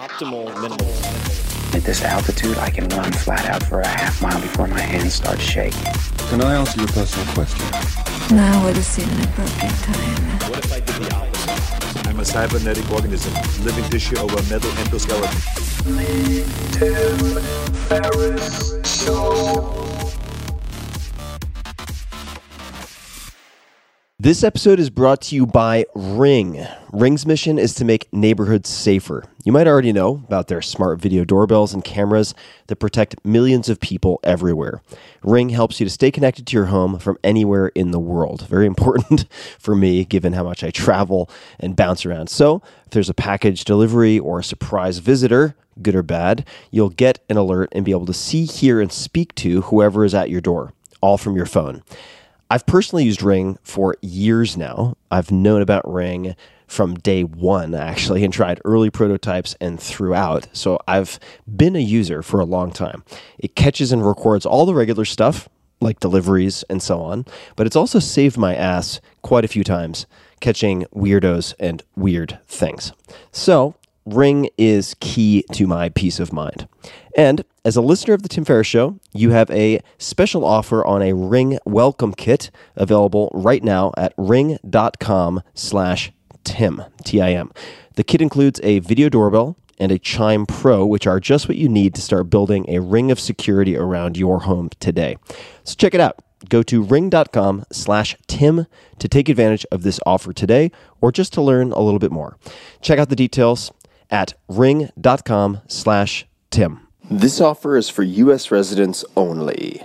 Optimal minimal. At this altitude, I can run flat out for a half mile before my hands start shaking. Can I ask you a personal question? Now would seem an appropriate time. What if I did the opposite? I'm a cybernetic organism, living tissue over a metal endoskeleton. This episode is brought to you by Ring. Ring's mission is to make neighborhoods safer. You might already know about their smart video doorbells and cameras that protect millions of people everywhere. Ring helps you to stay connected to your home from anywhere in the world. Very important for me, given how much I travel and bounce around. So, if there's a package delivery or a surprise visitor, good or bad, you'll get an alert and be able to see, hear, and speak to whoever is at your door, all from your phone. I've personally used Ring for years now. I've known about Ring from day one, actually, and tried early prototypes and throughout. So I've been a user for a long time. It catches and records all the regular stuff, like deliveries and so on, but it's also saved my ass quite a few times catching weirdos and weird things. So Ring is key to my peace of mind. And as a listener of the Tim Ferriss Show, you have a special offer on a Ring welcome kit available right now at ring.com slash Tim, T-I-M. The kit includes a video doorbell and a Chime Pro, which are just what you need to start building a ring of security around your home today. So check it out. Go to ring.com slash Tim to take advantage of this offer today or just to learn a little bit more. Check out the details at ring.com slash Tim. This offer is for U.S. residents only.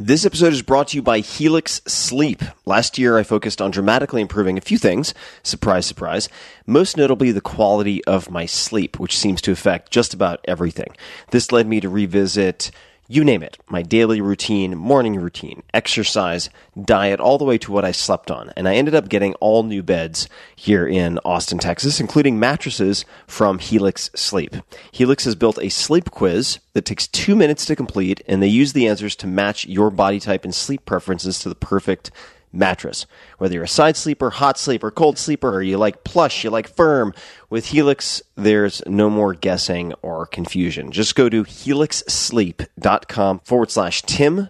This episode is brought to you by Helix Sleep. Last year, I focused on dramatically improving a few things. Surprise, surprise. Most notably, the quality of my sleep, which seems to affect just about everything. This led me to revisit you name it my daily routine, morning routine, exercise, diet, all the way to what I slept on. And I ended up getting all new beds here in Austin, Texas, including mattresses from Helix Sleep. Helix has built a sleep quiz that takes two minutes to complete, and they use the answers to match your body type and sleep preferences to the perfect mattress. Whether you're a side sleeper, hot sleeper, cold sleeper, or you like plush, you like firm, with Helix, there's no more guessing or confusion. Just go to helixsleep.com forward slash Tim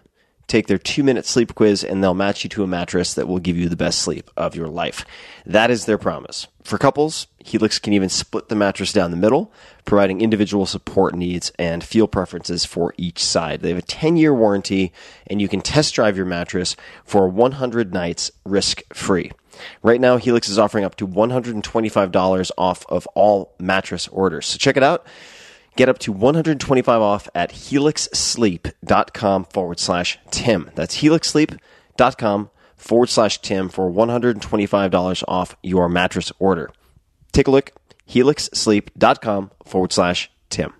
take their two minute sleep quiz and they'll match you to a mattress that will give you the best sleep of your life. That is their promise. For couples, Helix can even split the mattress down the middle, providing individual support needs and feel preferences for each side. They have a 10 year warranty and you can test drive your mattress for 100 nights risk free. Right now, Helix is offering up to $125 off of all mattress orders. So check it out. Get up to 125 off at helixsleep.com forward slash Tim. That's helixsleep.com forward slash Tim for $125 off your mattress order. Take a look, helixsleep.com forward slash Tim.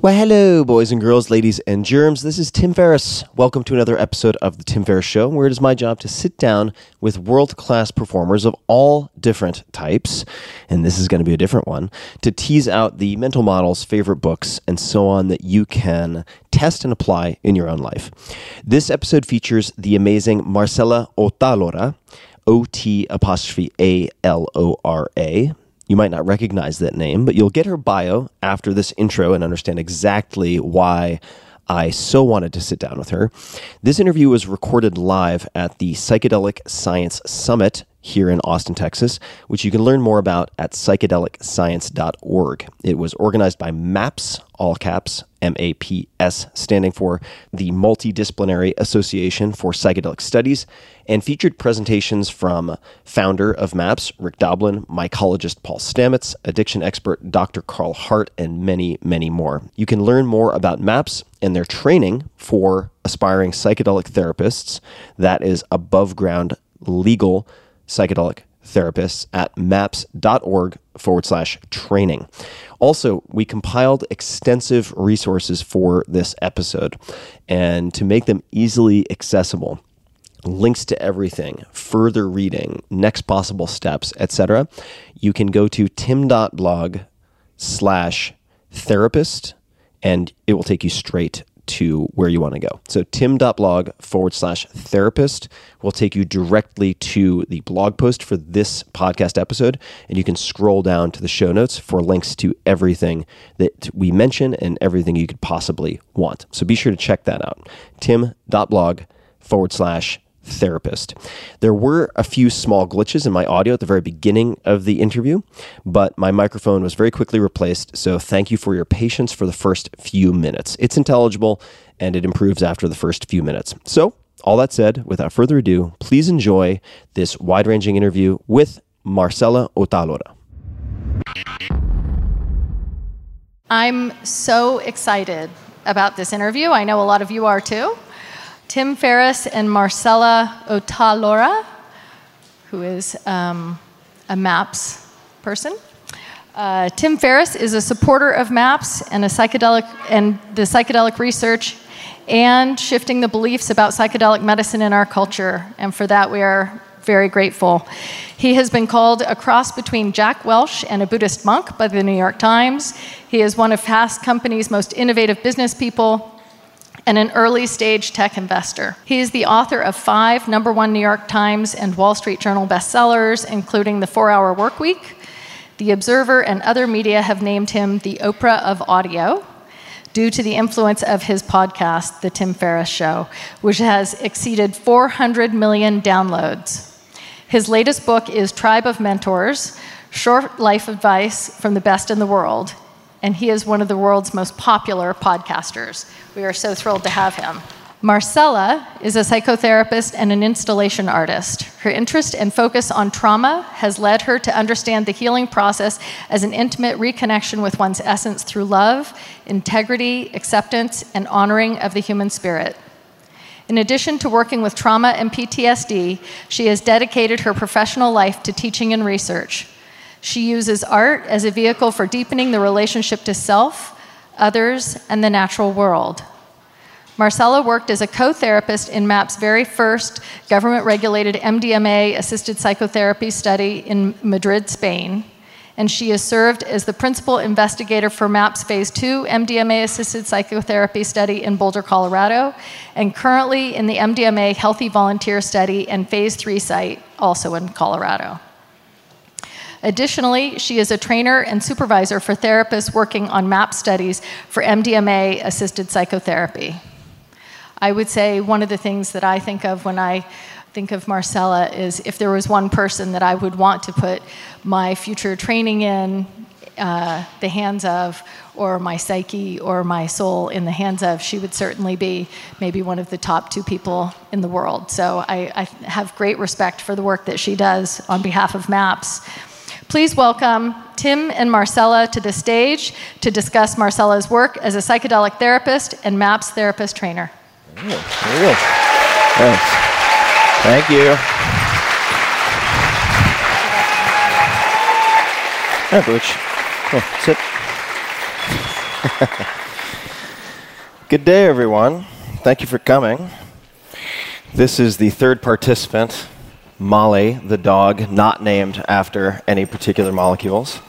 Well, hello, boys and girls, ladies and germs. This is Tim Ferriss. Welcome to another episode of The Tim Ferriss Show, where it is my job to sit down with world class performers of all different types, and this is going to be a different one, to tease out the mental models, favorite books, and so on that you can test and apply in your own life. This episode features the amazing Marcela Ot'alora, O T apostrophe A L O R A. You might not recognize that name, but you'll get her bio after this intro and understand exactly why I so wanted to sit down with her. This interview was recorded live at the Psychedelic Science Summit here in Austin, Texas, which you can learn more about at psychedelicscience.org. It was organized by MAPS, all caps, M A P S, standing for the Multidisciplinary Association for Psychedelic Studies, and featured presentations from founder of MAPS, Rick Doblin, mycologist Paul Stamets, addiction expert Dr. Carl Hart, and many, many more. You can learn more about MAPS and their training for aspiring psychedelic therapists. That is above ground legal psychedelic therapists at maps.org forward slash training. Also, we compiled extensive resources for this episode, and to make them easily accessible, links to everything, further reading, next possible steps, etc., you can go to tim.blog slash therapist, and it will take you straight to where you want to go. So tim.blog forward slash therapist will take you directly to the blog post for this podcast episode. And you can scroll down to the show notes for links to everything that we mention and everything you could possibly want. So be sure to check that out. tim.blog forward slash therapist. There were a few small glitches in my audio at the very beginning of the interview, but my microphone was very quickly replaced. So thank you for your patience for the first few minutes. It's intelligible and it improves after the first few minutes. So, all that said, without further ado, please enjoy this wide ranging interview with Marcela Ot'alora. I'm so excited about this interview. I know a lot of you are too. Tim Ferriss and Marcela Ot'alora, who is um, a MAPS person. Uh, Tim Ferriss is a supporter of MAPS and a psychedelic and the psychedelic research and shifting the beliefs about psychedelic medicine in our culture. And for that, we are very grateful. He has been called a cross between Jack Welch and a Buddhist monk by the New York Times. He is one of Fast Company's most innovative business people and an early stage tech investor. He is the author of five number one New York Times and Wall Street Journal bestsellers, including The Four Hour Workweek. The Observer and other media have named him the Oprah of audio due to the influence of his podcast, The Tim Ferriss Show, which has exceeded 400 million downloads. His latest book is Tribe of Mentors Short Life Advice from the Best in the World, and he is one of the world's most popular podcasters. We are so thrilled to have him. Marcela is a psychotherapist and an installation artist. Her interest and focus on trauma has led her to understand the healing process as an intimate reconnection with one's essence through love, integrity, acceptance, and honoring of the human spirit. In addition to working with trauma and PTSD, she has dedicated her professional life to teaching and research. She uses art as a vehicle for deepening the relationship to self, others, and the natural world. Marcela worked as a co therapist in MAP's very first government regulated MDMA assisted psychotherapy study in Madrid, Spain. And she has served as the principal investigator for MAP's phase two MDMA assisted psychotherapy study in Boulder, Colorado, and currently in the MDMA healthy volunteer study and phase three site, also in Colorado. Additionally, she is a trainer and supervisor for therapists working on MAP studies for MDMA assisted psychotherapy. I would say one of the things that I think of when I think of Marcela is if there was one person that I would want to put my future training in uh, the hands of, or my psyche or my soul in the hands of, she would certainly be maybe one of the top two people in the world. So I, I have great respect for the work that she does on behalf of MAPS. Please welcome Tim and Marcela to the stage to discuss Marcela's work as a psychedelic therapist and MAPS therapist trainer. Oh, you go. Thanks. Thank you. Yeah, Butch. Oh, sit. Good day, everyone. Thank you for coming. This is the third participant, Molly, the dog, not named after any particular molecules.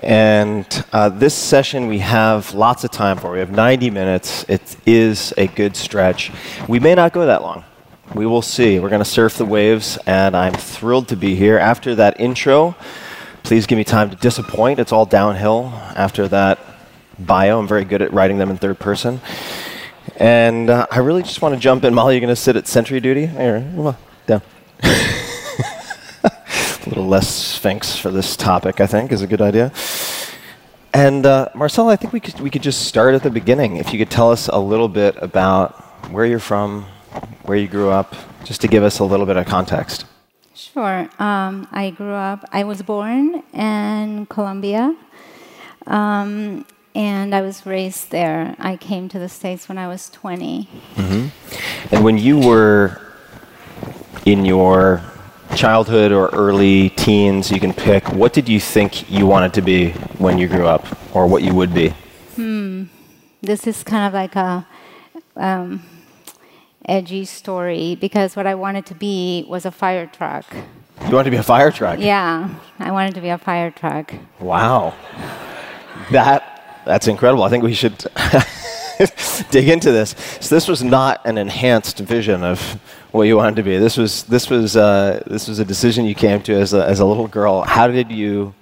And uh, this session we have lots of time for. We have 90 minutes. It is a good stretch. We may not go that long. We will see. We're going to surf the waves, and I'm thrilled to be here. After that intro, please give me time to disappoint. It's all downhill after that bio. I'm very good at writing them in third person. And uh, I really just want to jump in. Molly, you're going to sit at sentry duty? Here, come on, down. a little less sphinx for this topic, I think, is a good idea. And uh, Marcel, I think we could, we could just start at the beginning. If you could tell us a little bit about where you're from, where you grew up, just to give us a little bit of context. Sure. Um, I grew up, I was born in Colombia, um, and I was raised there. I came to the States when I was 20. Mm-hmm. And when you were in your childhood or early teens, you can pick, what did you think you wanted to be when you grew up, or what you would be? Hmm. This is kind of like a um, edgy story because what I wanted to be was a fire truck. You wanted to be a fire truck? Yeah, I wanted to be a fire truck. Wow. That that's incredible. I think we should dig into this. So this was not an enhanced vision of what you wanted to be. This was this was uh, this was a decision you came to as a, as a little girl. How did you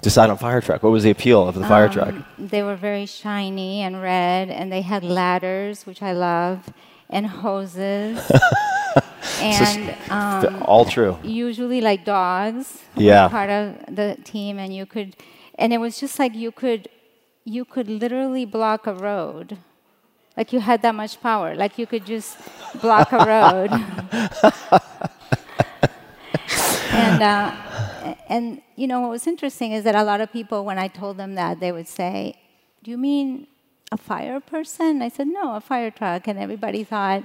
decide on fire truck? What was the appeal of the fire truck? Um, They were very shiny and red, and they had ladders, which I love, and hoses. and um, All true. usually like dogs Yeah. were part of the team and you could and it was just like you could you could literally block a road. Like you had that much power. Like you could just block a road. And uh, and you know what was interesting is that a lot of people when i told them that they would say do you mean a fire person? I said no a fire truck. And everybody thought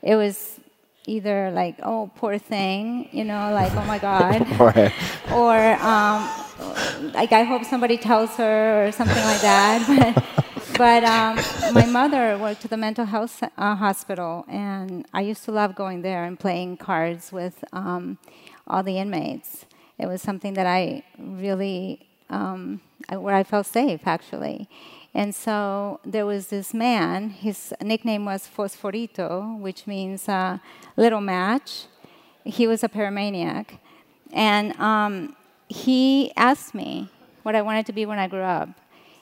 it was either like oh poor thing you know like oh my god. Or um, like I hope somebody tells her or something like that. But, but um, my mother worked at the mental health uh, hospital, and I used to love going there and playing cards with um, all the inmates. It was something that I really, um, where I felt safe actually. And so there was this man, his nickname was Fosforito, which means uh, little match. He was a pyromaniac. And um, he asked me what I wanted to be when I grew up.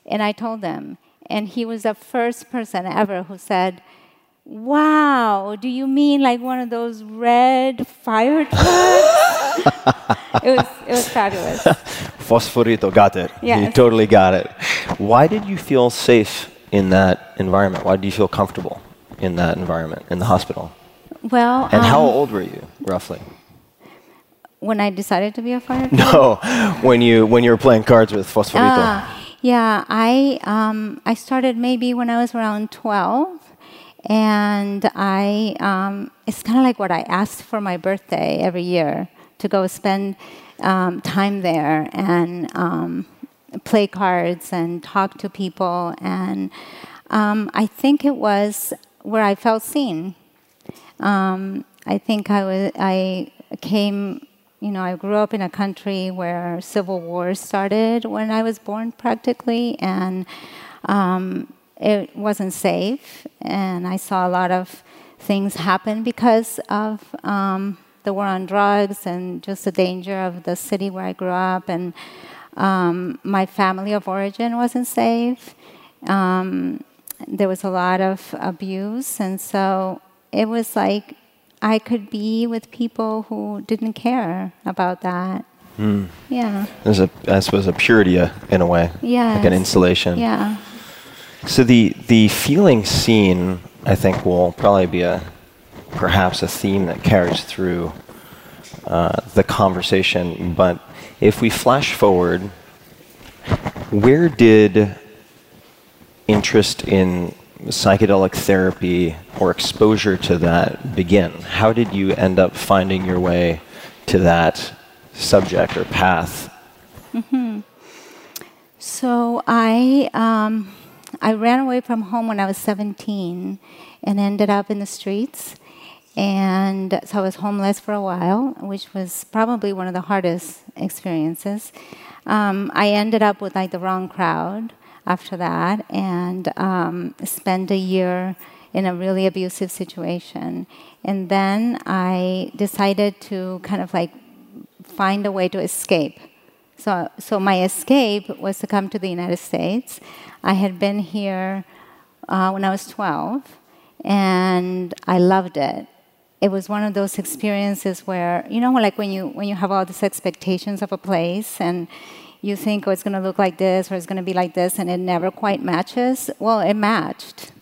And I told him. And he was the first person ever who said, Wow, do you mean like one of those red fire trucks? it, was, it was fabulous. Fosforito got it. He Yes. totally got it. Why did you feel safe in that environment? Why did you feel comfortable in that environment in the hospital? Well, And how um, old were you roughly? When I decided to be a fire? No, when you when you were playing cards with Fosforito. Ah, yeah, I um, I started maybe when I was around twelve, and I um, it's kind of like what I asked for my birthday every year to go spend um, time there and um, play cards and talk to people, and um, I think it was where I felt seen. Um, I think I was I came you know I grew up in a country where civil war started when I was born practically and um, it wasn't safe and I saw a lot of things happen because of um, the war on drugs and just the danger of the city where I grew up and um, my family of origin wasn't safe. Um, there was a lot of abuse and so it was like I could be with people who didn't care about that. Yeah. There's a, I suppose, a purity uh, in a way, Yeah. like an insulation. Yeah. So the the feeling seen, I think, will probably be a perhaps a theme that carries through uh, the conversation. But if we flash forward, where did interest in psychedelic therapy or exposure to that begin? How did you end up finding your way to that subject or path? So I um, I ran away from home when I was 17 and ended up in the streets. And so I was homeless for a while, which was probably one of the hardest experiences. Um, I ended up with like the wrong crowd after that and um, spent a year in a really abusive situation. And then I decided to kind of like find a way to escape. So, so my escape was to come to the United States. I had been here uh, when I was 12, and I loved it. It was one of those experiences where, you know, like when you when you have all these expectations of a place and you think, oh, it's going to look like this or it's going to be like this, and it never quite matches. Well, it matched.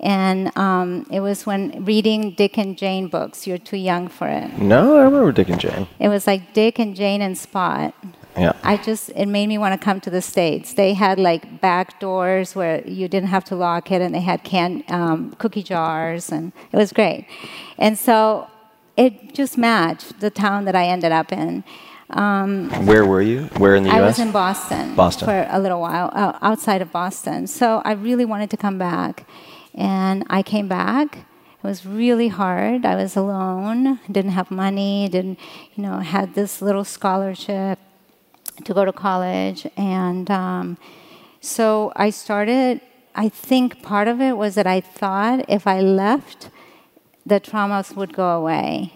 And um, it was when reading Dick and Jane books. You're too young for it. No, I remember Dick and Jane. It was like Dick and Jane and Spot. Yeah. I just it made me want to come to the states. They had like back doors where you didn't have to lock it, and they had canned um, cookie jars, and it was great. And so it just matched the town that I ended up in. Um, Where were you? Where in the I U.S.? I was in Boston, Boston. for a little while, uh, outside of Boston. So I really wanted to come back, and I came back. It was really hard. I was alone, didn't have money, didn't, you know, had this little scholarship to go to college, and um, so I started I think part of it was that I thought if I left, the traumas would go away.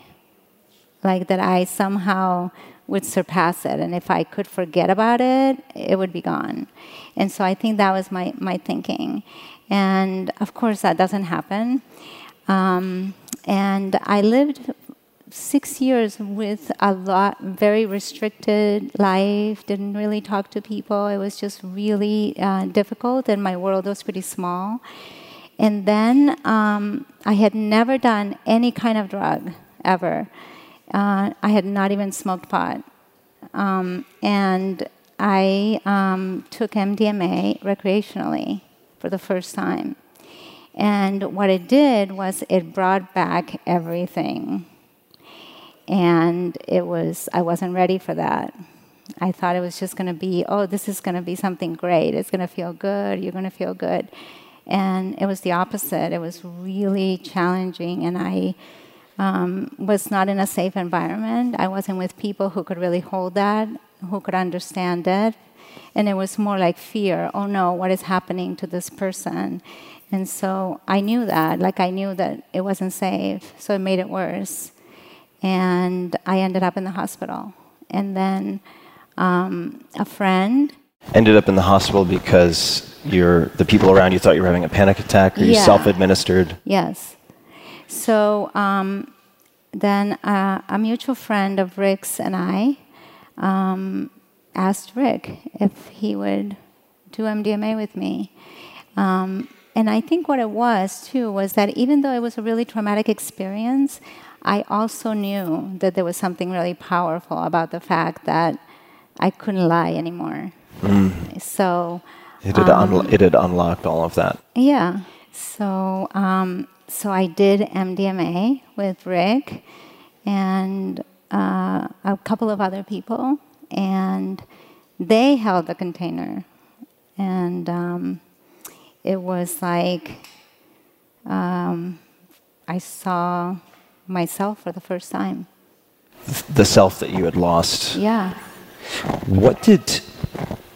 Like that I somehow would surpass it. And if I could forget about it, it would be gone. And so I think that was my, my thinking. And of course, that doesn't happen. Um, and I lived six years with a lot, very restricted life, didn't really talk to people. It was just really uh, difficult, and my world was pretty small. And then um, I had never done any kind of drug ever. Uh, I had not even smoked pot. Um, and I um, took MDMA recreationally for the first time. And what it did was it brought back everything. And it was, I wasn't ready for that. I thought it was just going to be, oh, this is going to be something great. It's going to feel good. You're going to feel good. And it was the opposite. It was really challenging. And I um, was not in a safe environment. I wasn't with people who could really hold that, who could understand it. And it was more like fear oh no, what is happening to this person? And so I knew that, like I knew that it wasn't safe, so it made it worse. And I ended up in the hospital. And then um, a friend Ended up in the hospital because you're, the people around you thought you were having a panic attack, or you Yeah. self administered. Yes. So um, then uh, a mutual friend of Rick's and I um, asked Rick if he would do MDMA with me. Um, and I think what it was too was that even though it was a really traumatic experience, I also knew that there was something really powerful about the fact that I couldn't lie anymore. So It had, unlo- it had unlocked all of that. yeah. So um, so I did MDMA with Rick and uh, a couple of other people, and they held the container, and um, it was like um, I saw myself for the first time. The self that you had lost. Yeah. What did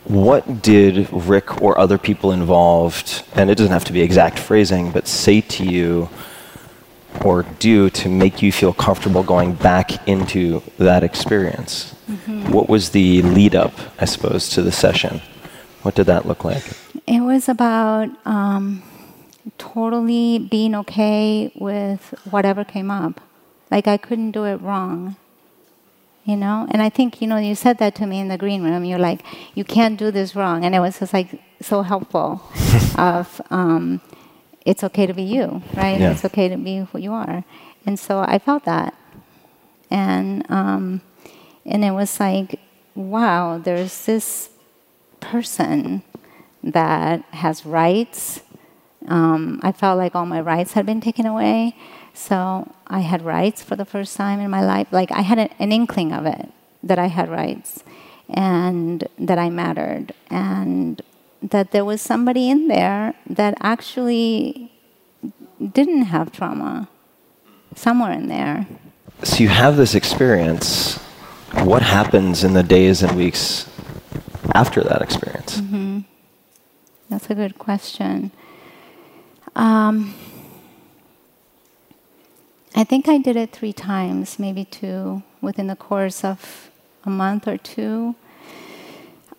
what did Rick or other people involved, and it doesn't have to be exact phrasing, but say to you or do to make you feel comfortable going back into that experience? What was the lead up, I suppose, to the session? What did that look like? It was about um, totally being okay with whatever came up. Like I couldn't do it wrong. You know? And I think, you know, you said that to me in the green room. You're like, you can't do this wrong. And it was just like so helpful of um, it's okay to be you, right? Yeah. It's okay to be who you are. And so I felt that. And, um, and it was like, wow, there's this person that has rights. Um, I felt like all my rights had been taken away. So I had rights for the first time in my life. Like I had an inkling of it that I had rights and that I mattered and that there was somebody in there that actually didn't have trauma somewhere in there. So you have this experience. What happens in the days and weeks after that experience? That's a good question. Um, I think I did it three times, maybe two, within the course of a month or two.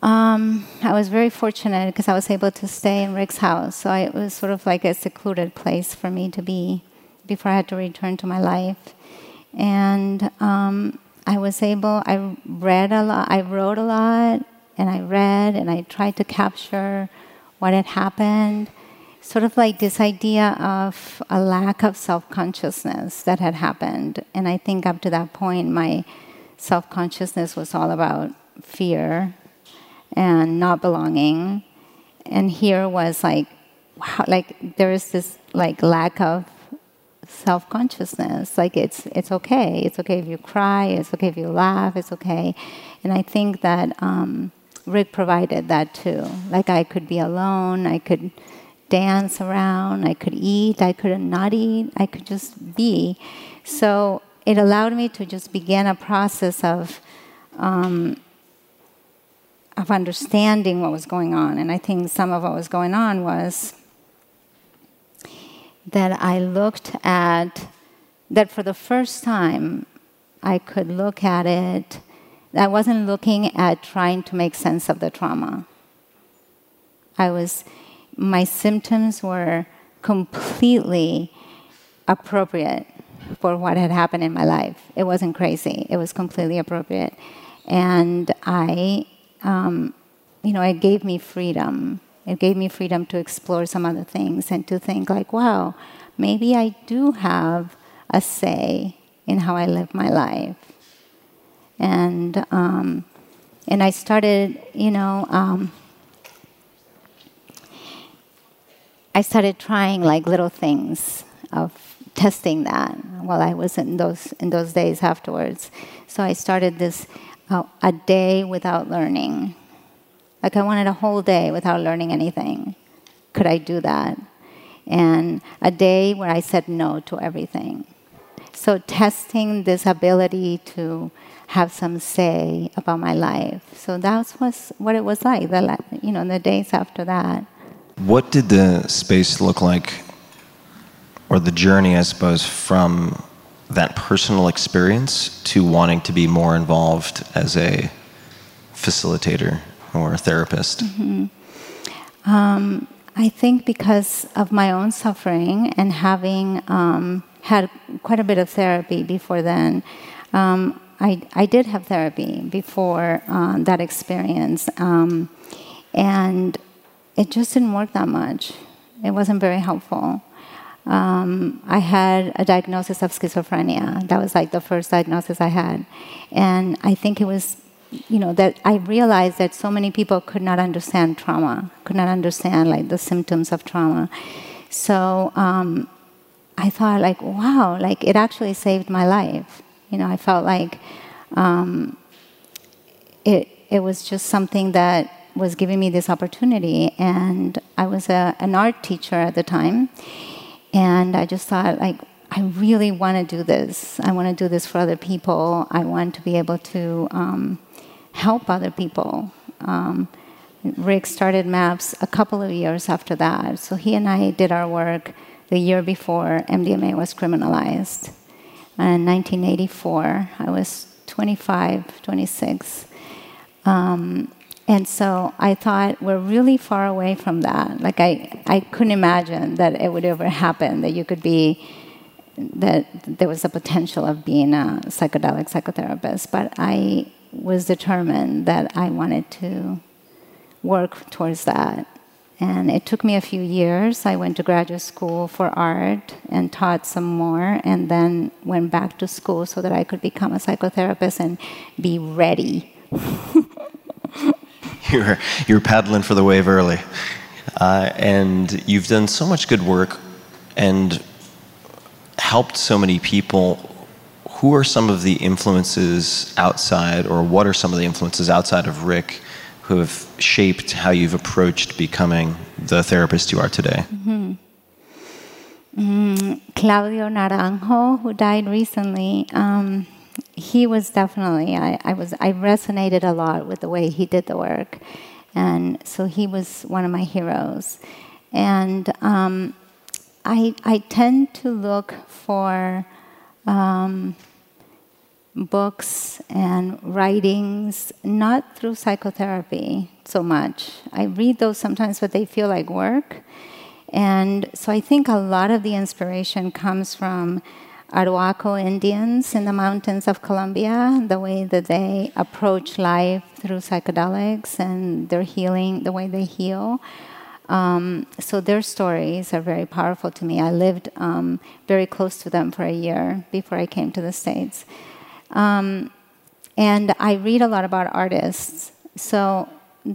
Um, I was very fortunate because I was able to stay in Rick's house, so I, it was sort of like a secluded place for me to be before I had to return to my life. And um, I was able. I read a lot. I wrote a lot, and I read, and I tried to capture what had happened sort of like this idea of a lack of self consciousness that had happened. And I think up to that point, my self consciousness was all about fear and not belonging. And here was like, wow, like there is this like lack of self consciousness. Like it's it's okay. It's okay if you cry. It's okay if you laugh. It's okay. And I think that um, Rick provided that too. Like I could be alone. I could dance around. I could eat. I could not eat. I could just be. So it allowed me to just begin a process of um, of understanding what was going on. And I think some of what was going on was that I looked at, that for the first time, I could look at it. I wasn't looking at trying to make sense of the trauma. I was, my symptoms were completely appropriate for what had happened in my life. It wasn't crazy, it was completely appropriate. And I, um, you know, it gave me freedom. It gave me freedom to explore some other things and to think, like, wow, maybe I do have a say in how I live my life. And, um, and I started, you know, um, I started trying like little things of testing that while I was in those in those days afterwards. So I started this uh, a day without learning. Like I wanted a whole day without learning anything. Could I do that? And a day where I said no to everything. So testing this ability to have some say about my life. So that was what it was like. The you know the days after that. What did the space look like, or the journey, I suppose, from that personal experience to wanting to be more involved as a facilitator or a therapist? Mm-hmm. Um, I think because of my own suffering and having um, had quite a bit of therapy before then, um, I, I did have therapy before uh, that experience. Um, and it just didn't work that much. It wasn't very helpful. Um, I had a diagnosis of schizophrenia. That was like the first diagnosis I had. And I think it was, you know, that I realized that so many people could not understand trauma, could not understand like the symptoms of trauma. So um, I thought, like, wow, like it actually saved my life. You know, I felt like um, it, it was just something that was giving me this opportunity. And I was a, an art teacher at the time. And I just thought, like, I really want to do this. I want to do this for other people. I want to be able to um, help other people. Um, Rick started MAPS a couple of years after that. So he and I did our work the year before MDMA was criminalized. in 1984, I was 25, 26. Um, and so I thought we're really far away from that. Like I, I couldn't imagine that it would ever happen that you could be that there was a potential of being a psychedelic psychotherapist. But I was determined that I wanted to work towards that. And it took me a few years. I went to graduate school for art and taught some more, and then went back to school so that I could become a psychotherapist and be ready. you're, you're paddling for the wave early. Uh, and you've done so much good work and helped so many people. Who are some of the influences outside, or what are some of the influences outside of Rick who have shaped how you've approached becoming the therapist you are today? Mm-hmm. Mm, Claudio Naranjo, who died recently, um, he was definitely I, I was I resonated a lot with the way he did the work, and so he was one of my heroes, and um, I I tend to look for. Um, books and writings, not through psychotherapy so much. I read those sometimes, but they feel like work. And so I think a lot of the inspiration comes from Arhuaco Indians in the mountains of Colombia, the way that they approach life through psychedelics and their healing, the way they heal. Um, so their stories are very powerful to me. I lived um, very close to them for a year before I came to the States. Um, and I read a lot about artists. So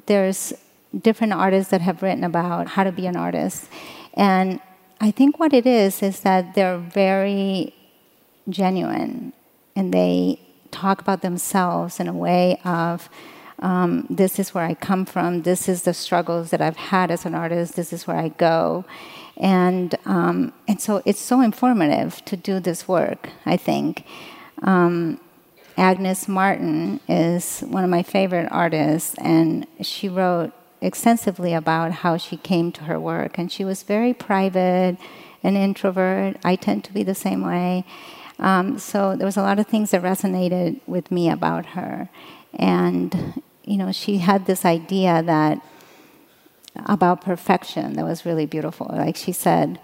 there's different artists that have written about how to be an artist. And I think what it is is that they're very genuine and they talk about themselves in a way of um, this is where I come from, this is the struggles that I've had as an artist, this is where I go. And, um, and so it's so informative to do this work, I think. Um, Agnes Martin is one of my favorite artists, and she wrote extensively about how she came to her work. And she was very private an introvert. I tend to be the same way. Um, so there was a lot of things that resonated with me about her, and you know, she had this idea that about perfection that was really beautiful. Like she said,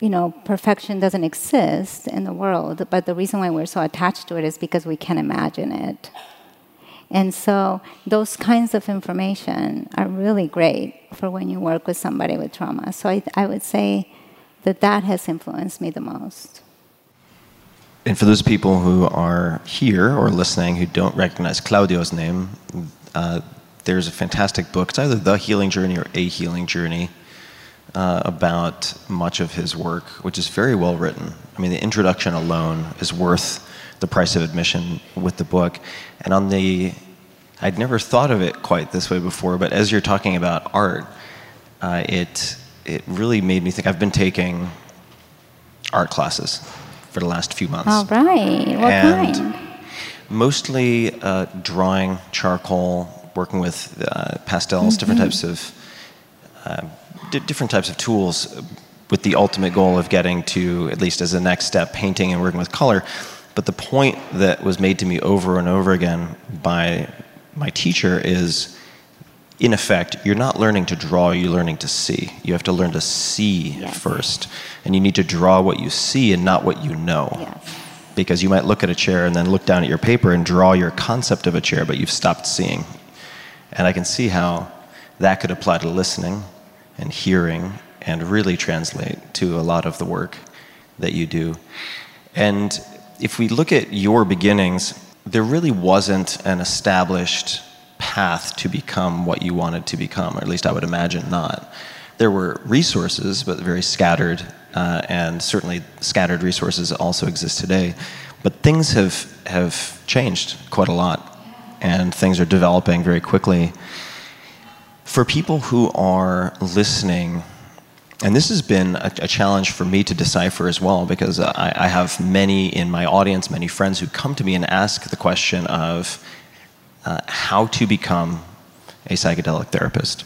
you know, perfection doesn't exist in the world, but the reason why we're so attached to it is because we can imagine it. And so those kinds of information are really great for when you work with somebody with trauma. So I, I would say that that has influenced me the most. And for those people who are here or listening who don't recognize Claudio's name, uh, there's a fantastic book. It's either The Healing Journey or A Healing Journey uh, about much of his work, which is very well written. I mean, the introduction alone is worth the price of admission with the book. And on the, I'd never thought of it quite this way before, but as you're talking about art, uh, it, it really made me think. I've been taking art classes for the last few months. All right. What and kind? mostly uh, drawing, charcoal, working with uh, pastels, different types of uh, di- different types of tools, with the ultimate goal of getting to at least as a next step, painting and working with color. But the point that was made to me over and over again by my teacher is, in effect, you're not learning to draw, you're learning to see. You have to learn to see Yes. first, and you need to draw what you see and not what you know Yes. because you might look at a chair and then look down at your paper and draw your concept of a chair, but you've stopped seeing. And I can see how that could apply to listening and hearing and really translate to a lot of the work that you do. And if we look at your beginnings, there really wasn't an established path to become what you wanted to become, or at least I would imagine not. There were resources, but very scattered, uh, and certainly scattered resources also exist today. But things have, have changed quite a lot, and things are developing very quickly. For people who are listening, and this has been a, a challenge for me to decipher as well, because I, I have many in my audience, many friends who come to me and ask the question of uh, how to become a psychedelic therapist.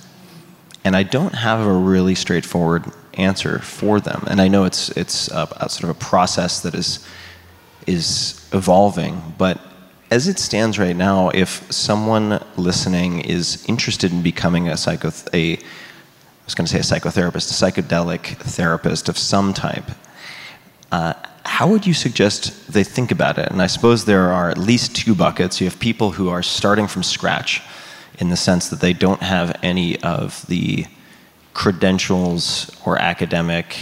And I don't have a really straightforward answer for them. And I know it's, it's a, a sort of a process that is, is evolving, but as it stands right now, if someone listening is interested in becoming a psycho, a, I was going to say a psychotherapist, a psychedelic therapist of some type, uh, how would you suggest they think about it? And I suppose there are at least two buckets. You have people who are starting from scratch in the sense that they don't have any of the credentials or academic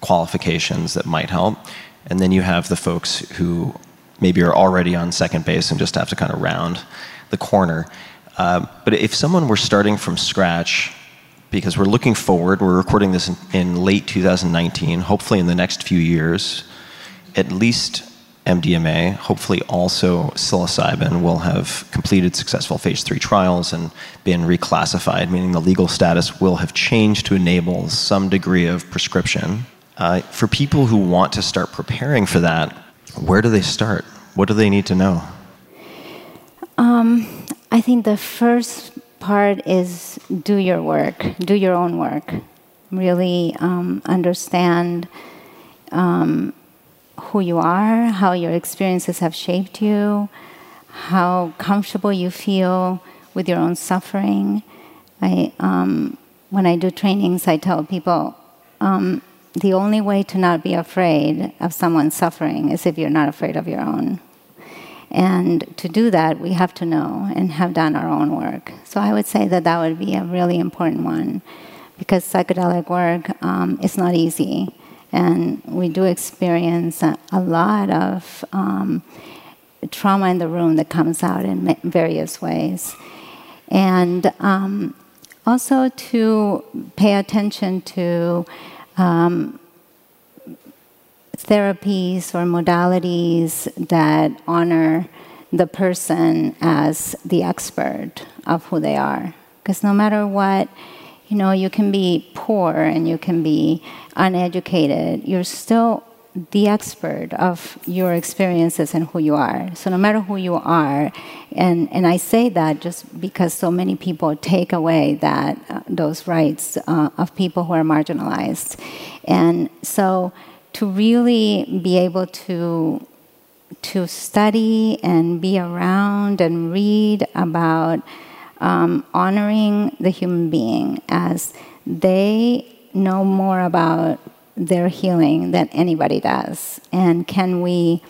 qualifications that might help. And then you have the folks who maybe are already on second base and just have to kind of round the corner. Uh, but if someone were starting from scratch, because we're looking forward, we're recording this in, in late 2019, hopefully in the next few years, at least MDMA, hopefully also psilocybin, will have completed successful phase three trials and been reclassified, meaning the legal status will have changed to enable some degree of prescription. Uh, for people who want to start preparing for that, where do they start? What do they need to know? Um, I think the first part is do your work, do your own work. Really um, understand um, who you are, how your experiences have shaped you, how comfortable you feel with your own suffering. I, um, when I do trainings, I tell people um, the only way to not be afraid of someone suffering is if you're not afraid of your own. And to do that, we have to know and have done our own work. So I would say that that would be a really important one because psychedelic work um, is not easy. And we do experience a, a lot of um, trauma in the room that comes out in various ways. And um, also to pay attention to um, therapies or modalities that honor the person as the expert of who they are. Because no matter what, you know, you can be poor and you can be uneducated, you're still the expert of your experiences and who you are. So no matter who you are, and, and I say that just because so many people take away that uh, those rights uh, of people who are marginalized, and so to really be able to to study and be around and read about um, honoring the human being as they know more about their healing than anybody does. And can we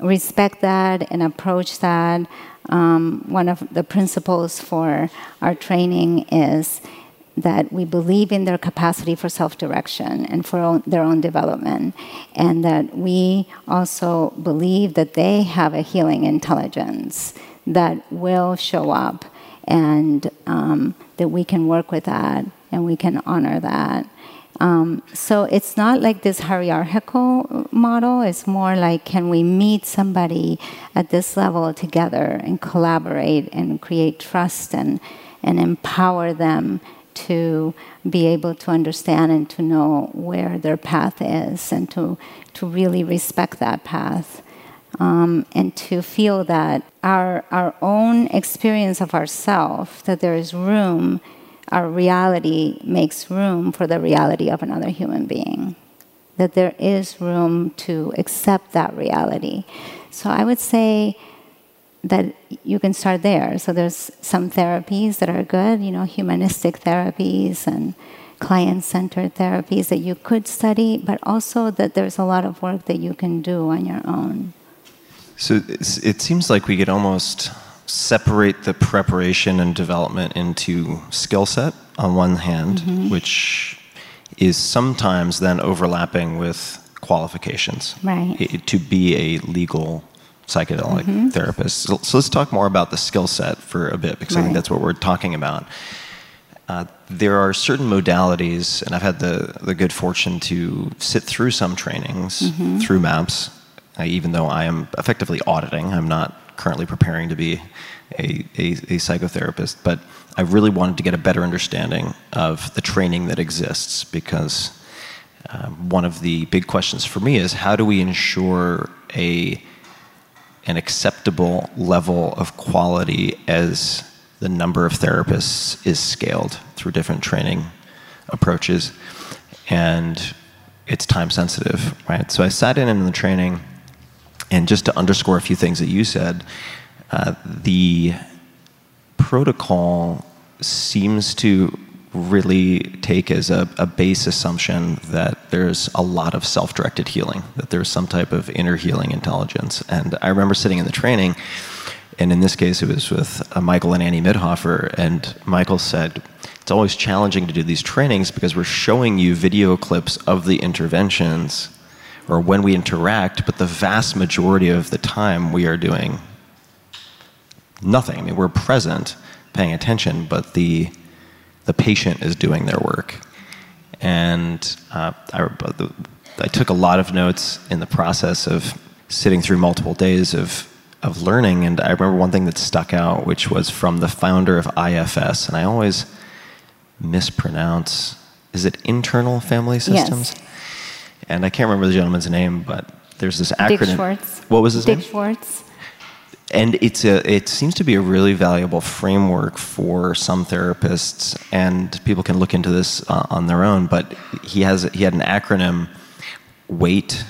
respect that and approach that? Um, one of the principles for our training is that we believe in their capacity for self direction and for own, their own development, and that we also believe that they have a healing intelligence that will show up, and um, that we can work with that and we can honor that. Um, so it's not like this hierarchical model. It's more like can we meet somebody at this level together and collaborate and create trust and, and empower them to be able to understand and to know where their path is and to, to really respect that path. Um, and to feel that our, our own experience of ourself, that there is room our reality makes room for the reality of another human being. That there is room to accept that reality. So I would say that you can start there. So there's some therapies that are good, you know, humanistic therapies and client-centered therapies that you could study, but also that there's a lot of work that you can do on your own. So it seems like we could almost separate the preparation and development into skill set on one hand, mm-hmm. which is sometimes then overlapping with qualifications right. to be a legal psychedelic mm-hmm. therapist. So, so, let's talk more about the skill set for a bit because right. I think that's what we're talking about. Uh, there are certain modalities, and I've had the, the good fortune to sit through some trainings mm-hmm. through MAPS, even though I am effectively auditing. I'm not currently preparing to be a, a, a, psychotherapist, but I really wanted to get a better understanding of the training that exists because um, one of the big questions for me is how do we ensure a an acceptable level of quality as the number of therapists is scaled through different training approaches and it's time sensitive right so i sat in in the training and just to underscore a few things that you said, uh, the protocol seems to really take as a, a, base assumption that there's a lot of self directed healing, that there's some type of inner healing intelligence. And I remember sitting in the training, and in this case, it was with uh, Michael and Annie Mithoefer, and Michael said, It's always challenging to do these trainings because we're showing you video clips of the interventions or when we interact, but the vast majority of the time we are doing nothing. I mean, we're present, paying attention, but the the patient is doing their work. And uh, I, I took a lot of notes in the process of sitting through multiple days of of learning. And I remember one thing that stuck out, which was from the founder of IFS, and I always mispronounce. Is it internal family systems? Yes and I can't remember the gentleman's name, but there's this acronym. Dick Schwartz. What was his Dick name? Dick Schwartz. And it's a, it seems to be a really valuable framework for some therapists, and people can look into this uh, on their own. But he has he had an acronym, WAIT,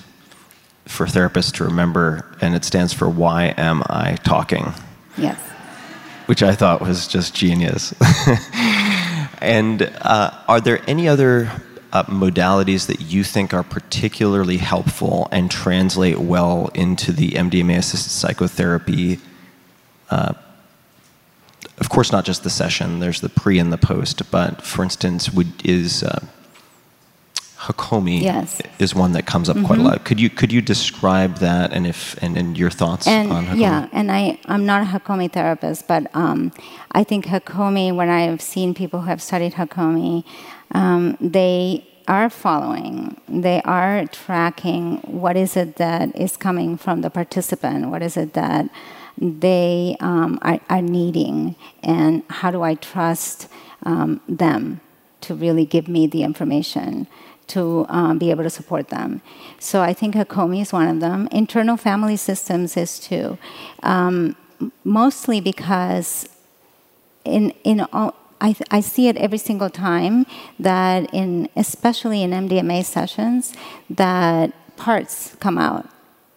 for therapists to remember, and it stands for Why Am I Talking? Yes. Which I thought was just genius. and uh, are there any other uh, modalities that you think are particularly helpful and translate well into the MDMA assisted psychotherapy? Uh, of course, not just the session, there's the pre and the post, but for instance, would, is uh, Hakomi yes. is one that comes up mm-hmm. quite a mm-hmm. lot. Could you could you describe that and if and, and your thoughts and, on Hakomi? Yeah, and I I'm not a Hakomi therapist, but um, I think Hakomi. When I've seen people who have studied Hakomi, um, they are following, they are tracking what is it that is coming from the participant, what is it that they um, are, are, needing, and how do I trust um, them to really give me the information to um, be able to support them. So I think Hakomi is one of them. Internal family systems is too, um, mostly because in in all, I, I see it every single time that in especially in MDMA sessions that parts come out.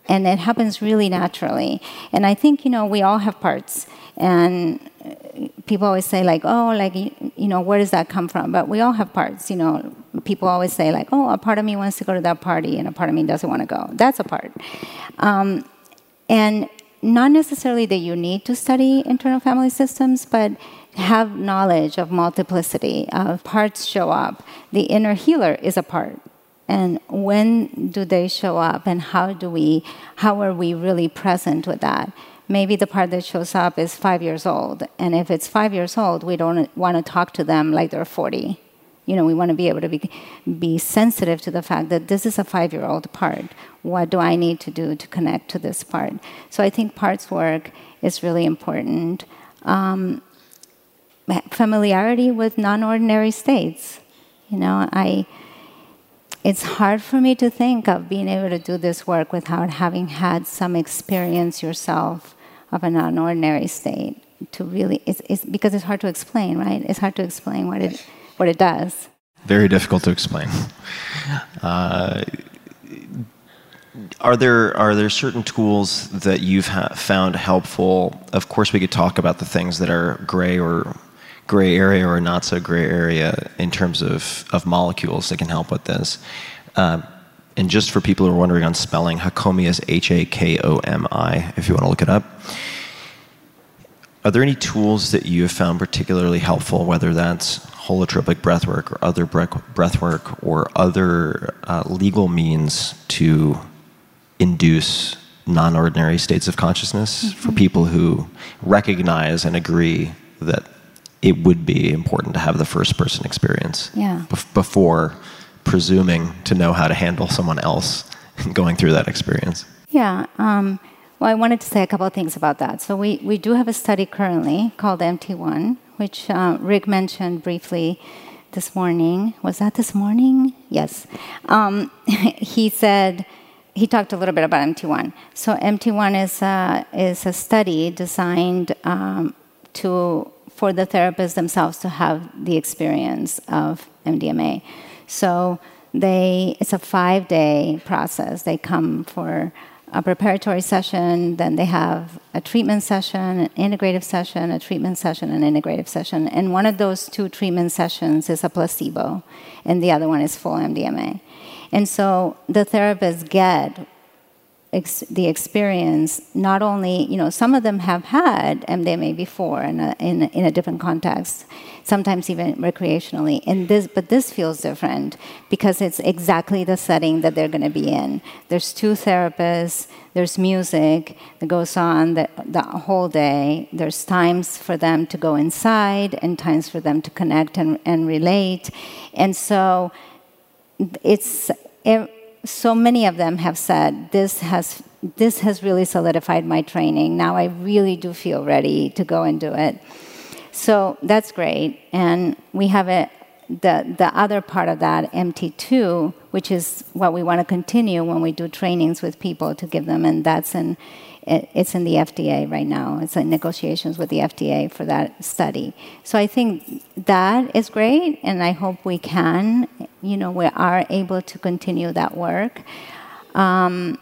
And it happens really naturally. And I think you know we all have parts. And people always say like oh like you know where does that come from? But we all have parts you know. People always say like oh a part of me wants to go to that party and a part of me doesn't want to go. That's a part. Um, and not necessarily that you need to study internal family systems but have knowledge of multiplicity of parts show up. The inner healer is a part. And when do they show up and how do we how are we really present with that? Maybe the part that shows up is five years old. And if it's five years old we don't want to talk to them like they're 40 you know we want to be able to be, be sensitive to the fact that this is a five year old part. What do i need to do to connect to this part? So i think parts work is really important. Um, familiarity with non-ordinary states. You know, I it's hard for me to think of being able to do this work without having had some experience yourself of a non-ordinary state to really it's, it's because it's hard to explain right? It's hard to explain what it what it does. Very difficult to explain. Uh, are there are there certain tools that you've ha- found helpful? Of course we could talk about the things that are gray or gray area or not so gray area in terms of, of molecules that can help with this. Uh, and just for people who are wondering on spelling, Hakomi is H A K O M I, if you want to look it up. Are there any tools that you have found particularly helpful, whether that's holotropic breathwork or other breathwork or other uh, legal means to induce non ordinary states of consciousness mm-hmm. for people who recognize and agree that it would be important to have the first person experience yeah. before presuming to know how to handle someone else going through that experience. Yeah. Um, well, I wanted to say a couple of things about that. So, we, we do have a study currently called MT1, which uh, Rick mentioned briefly this morning. Was that this morning? Yes. Um, he said, he talked a little bit about MT1. So, MT1 is a, is a study designed um, to for the therapists themselves to have the experience of MDMA. So they it's a five day process. They come for a preparatory session, then they have a treatment session, an integrative session, a treatment session, an integrative session. And one of those two treatment sessions is a placebo, and the other one is full MDMA. And so the therapists get ex- the experience, not only, you know, some of them have had MDMA before in a, in, in a different context, sometimes even recreationally. And this, but this feels different because it's exactly the setting that they're going to be in. There's two therapists, there's music that goes on the, the whole day. There's times for them to go inside and times for them to connect and, and relate. And so it's. It, so many of them have said this has this has really solidified my training. Now I really do feel ready to go and do it. So that's great. And we have a, the the other part of that MT2, which is what we want to continue when we do trainings with people to give them, and that's an it's in the FDA right now. It's in negotiations with the FDA for that study. So I think that is great, and I hope we can, you know, we are able to continue that work. Um,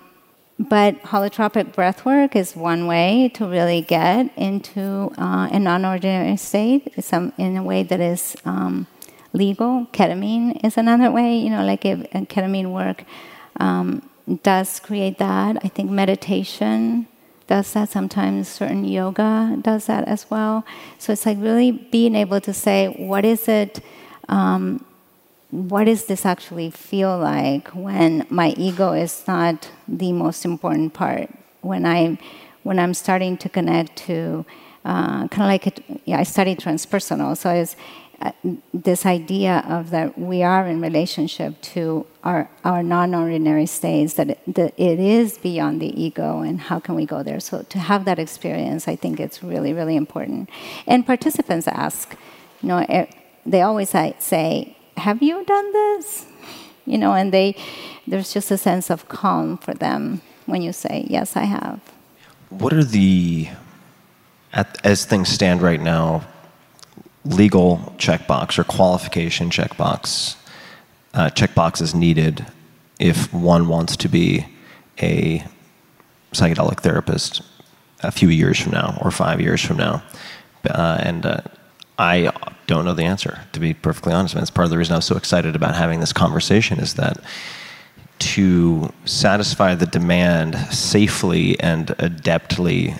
but holotropic breath work is one way to really get into uh, a non-ordinary state, some in a way that is um, legal. Ketamine is another way, you know, like if, ketamine work um, does create that. I think meditation does that. Sometimes certain yoga does that as well. So it's like really being able to say, what is it? Um, what does this actually feel like when my ego is not the most important part? When I, when I'm starting to connect to, uh, kind of like it, yeah, I studied transpersonal, so it's uh, this idea of that we are in relationship to our, our non-ordinary states that it, that it is beyond the ego and how can we go there? So to have that experience i think it's really really important. And participants ask you know they always say have you done this? You know, and they, there's just a sense of calm for them when you say, yes, I have. What are the, at, as things stand right now, legal checkbox or qualification checkbox uh, checkboxes needed if one wants to be a psychedelic therapist a few years from now or five years from now? Uh, and uh, I don't know the answer, to be perfectly honest. And it's part of the reason I was so excited about having this conversation is that to satisfy the demand safely and adeptly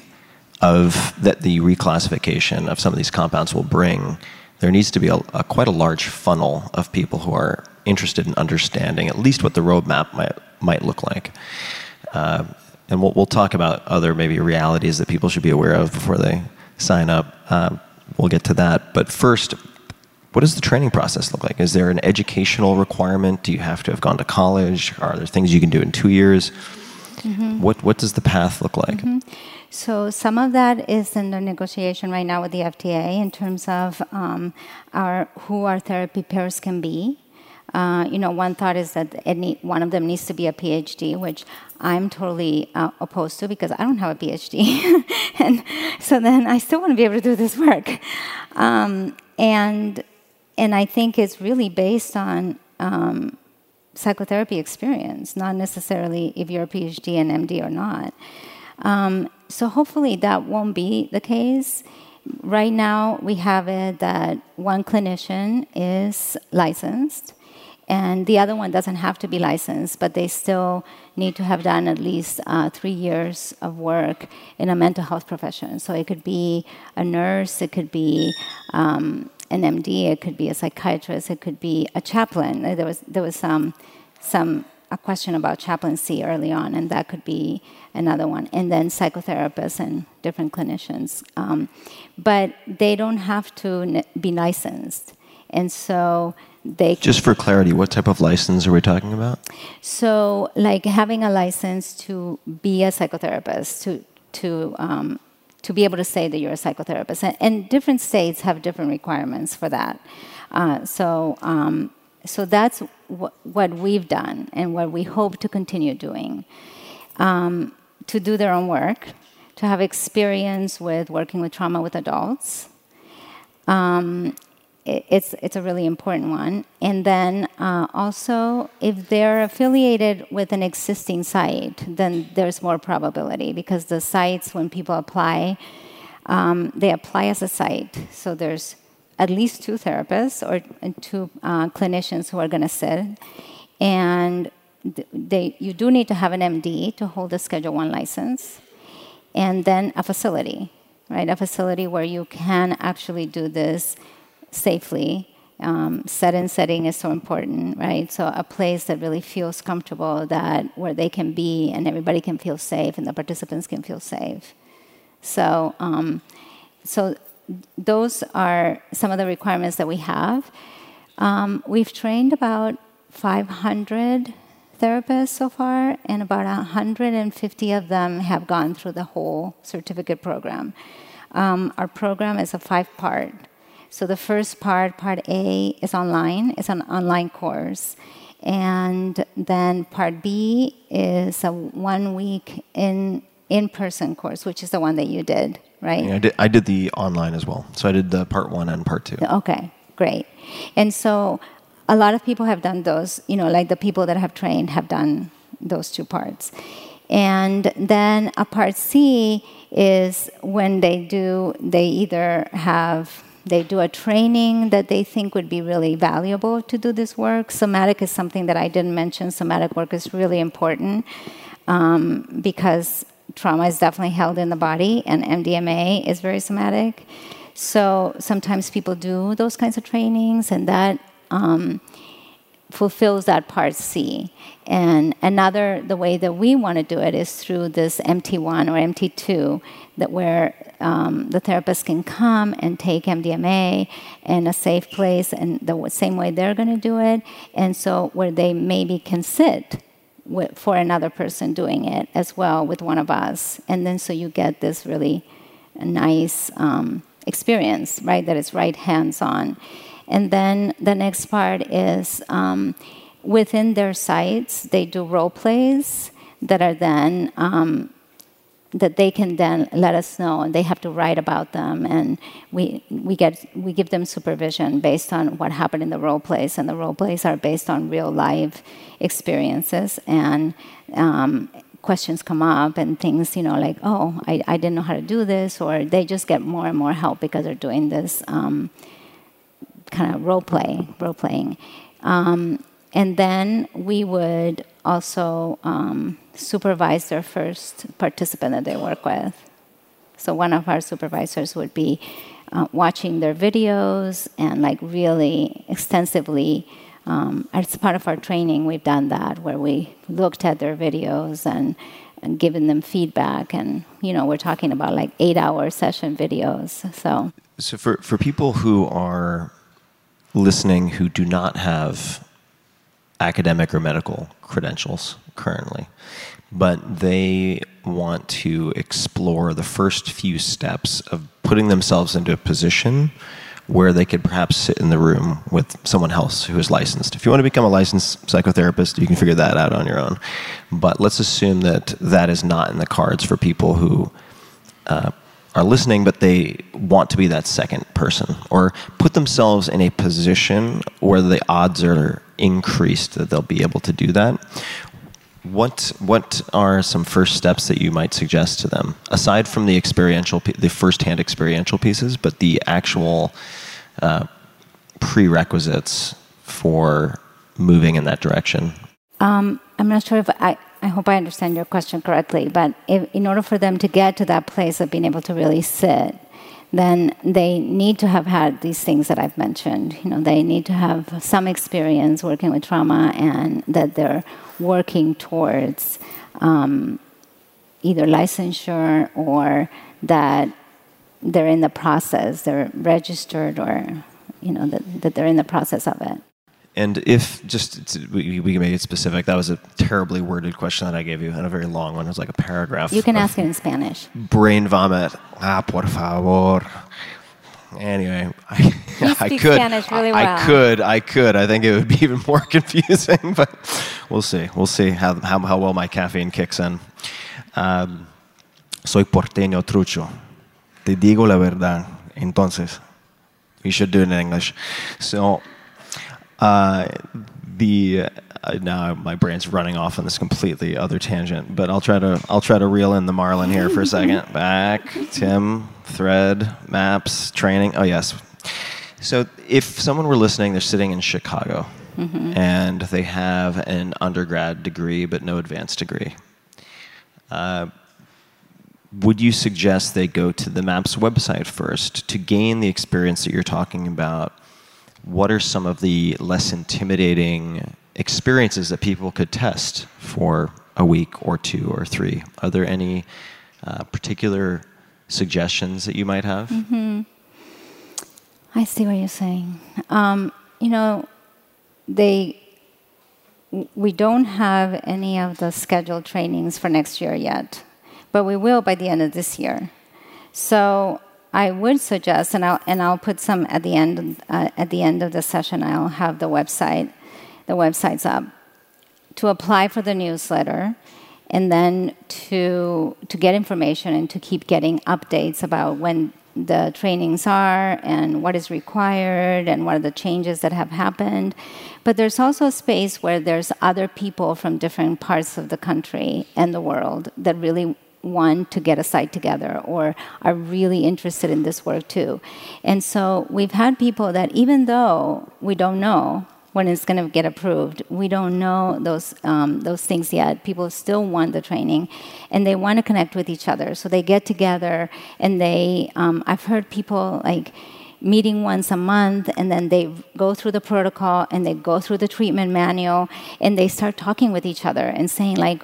of that the reclassification of some of these compounds will bring, there needs to be a, a, quite a large funnel of people who are interested in understanding at least what the roadmap might might look like. Uh, and we'll, we'll talk about other maybe realities that people should be aware of before they sign up. Uh, we'll get to that. But first, what does the training process look like? Is there an educational requirement? Do you have to have gone to college? Are there things you can do in two years? Mm-hmm. What What does the path look like? Mm-hmm. So some of that is in the negotiation right now with the FDA in terms of um, our who our therapy pairs can be. Uh, you know, one thought is that any, one of them needs to be a PhD, which I'm totally uh, opposed to because I don't have a PhD, and so then I still want to be able to do this work. Um, and and I think it's really based on um, psychotherapy experience, not necessarily if you're a PhD and MD or not. Um, so hopefully that won't be the case. Right now, we have it that one clinician is licensed, and the other one doesn't have to be licensed, but they still need to have done at least uh, three years of work in a mental health profession. So it could be a nurse, it could be um, an MD, it could be a psychiatrist, it could be a chaplain. There was there was some some a question about chaplaincy early on, and that could be another one. And then psychotherapists and different clinicians, um, but they don't have to be licensed, and so they just for clarity what type of license are we talking about so like having a license to be a psychotherapist to to um, to be able to say that you're a psychotherapist. And, and different states have different requirements for that. Uh, so, um, so that's wh- what we've done and what we hope to continue doing. Um, to do their own work, to have experience with working with trauma with adults, um, it's it's a really important one. And then uh, also, if they're affiliated with an existing site, then there's more probability because the sites, when people apply, um, they apply as a site. So there's at least two therapists or two uh, clinicians who are going to sit, and they you do need to have an MD to hold a Schedule One license, and then a facility, right? A facility where you can actually do this safely. Um, set and setting is so important, right? So a place that really feels comfortable, that where they can be and everybody can feel safe and the participants can feel safe. So, um, so those are some of the requirements that we have. Um, we've trained about 500 therapists so far, and about 150 of them have gone through the whole certificate program. Um, our program is a five part so the first part, part A, is online. It's an online course. And then part B is a one week in in person course, which is the one that you did, right? Yeah, I did, I did the online as well. So I did the part one and part two. Okay, great. And so a lot of people have done those, you know, like the people that have trained have done those two parts. And then a part C is when they do, they either have they do a training that they think would be really valuable to do this work. Somatic is something that I didn't mention. Somatic work is really important um, because trauma is definitely held in the body, and MDMA is very somatic. So sometimes people do those kinds of trainings, and that um, fulfills that part C. And another, the way that we want to do it is through this MT1 or MT2, that where um, the therapist can come and take MDMA in a safe place, and the same way they're going to do it, and so where they maybe can sit for another person doing it as well with one of us, and then so you get this really nice um, experience, right? That is right hands on. And then the next part is um, within their sites, they do role plays that are then um, that they can then let us know, and they have to write about them, and we we get we give them supervision based on what happened in the role plays, and the role plays are based on real life experiences and. Um, questions come up and things you know like oh I, I didn't know how to do this or they just get more and more help because they're doing this um, kind of role play role playing um, and then we would also um, supervise their first participant that they work with. So one of our supervisors would be uh, watching their videos and like really extensively. Um, as part of our training, we've done that where we looked at their videos and, and given them feedback. And you know, we're talking about like eight-hour session videos. So, So for for people who are listening who do not have academic or medical credentials currently, but they want to explore the first few steps of putting themselves into a position where they could perhaps sit in the room with someone else who is licensed. If you want to become a licensed psychotherapist, you can figure that out on your own. But let's assume that that is not in the cards for people who uh, are listening, but they want to be that second person or put themselves in a position where the odds are increased that they'll be able to do that. What what are some first steps that you might suggest to them aside from the experiential, the first-hand experiential pieces, but the actual uh, prerequisites for moving in that direction? Um, I'm not sure if I, I hope I understand your question correctly, but if, in order for them to get to that place of being able to really sit, then they need to have had these things that I've mentioned. You know, they need to have some experience working with trauma and that they're working towards um, either licensure or that they're in the process, they're registered or, you know, that, that they're in the process of it. And if just we, we can make it specific, that was a terribly worded question that I gave you, and a very long one. It was like a paragraph. You can ask it in Spanish. Brain vomit. Ah, por favor. Anyway, I, I could. Spanish really I, well. I could. I could. I think it would be even more confusing, but we'll see. We'll see how, how, how well my caffeine kicks in. Um, soy porteño trucho. Te digo la verdad. Entonces, you should do it in English. So, uh, the uh, now my brain's running off on this completely other tangent, but I'll try to I'll try to reel in the Marlin here for a second. Back, Tim, thread, maps, training. Oh yes. So if someone were listening, they're sitting in Chicago, and they have an undergrad degree but no advanced degree. Uh, would you suggest they go to the MAPS website first to gain the experience that you're talking about? What are some of the less intimidating experiences that people could test for a week or two or three? Are there any uh, particular suggestions that you might have? I see what you're saying. Um, you know, they we don't have any of the scheduled trainings for next year yet, but we will by the end of this year. So I would suggest, and I'll and I'll put some at the end uh, at the end of the session. I'll have the website, the website's up, to apply for the newsletter, and then to to get information and to keep getting updates about when the trainings are and what is required and what are the changes that have happened. But there's also a space where there's other people from different parts of the country and the world that really want to get a site together or are really interested in this work too. And so we've had people that even though we don't know when it's going to get approved, we don't know those um, those things yet. People still want the training, and they want to connect with each other. So they get together, and they. Um, I've heard people like meeting once a month and then they go through the protocol and they go through the treatment manual and they start talking with each other and saying like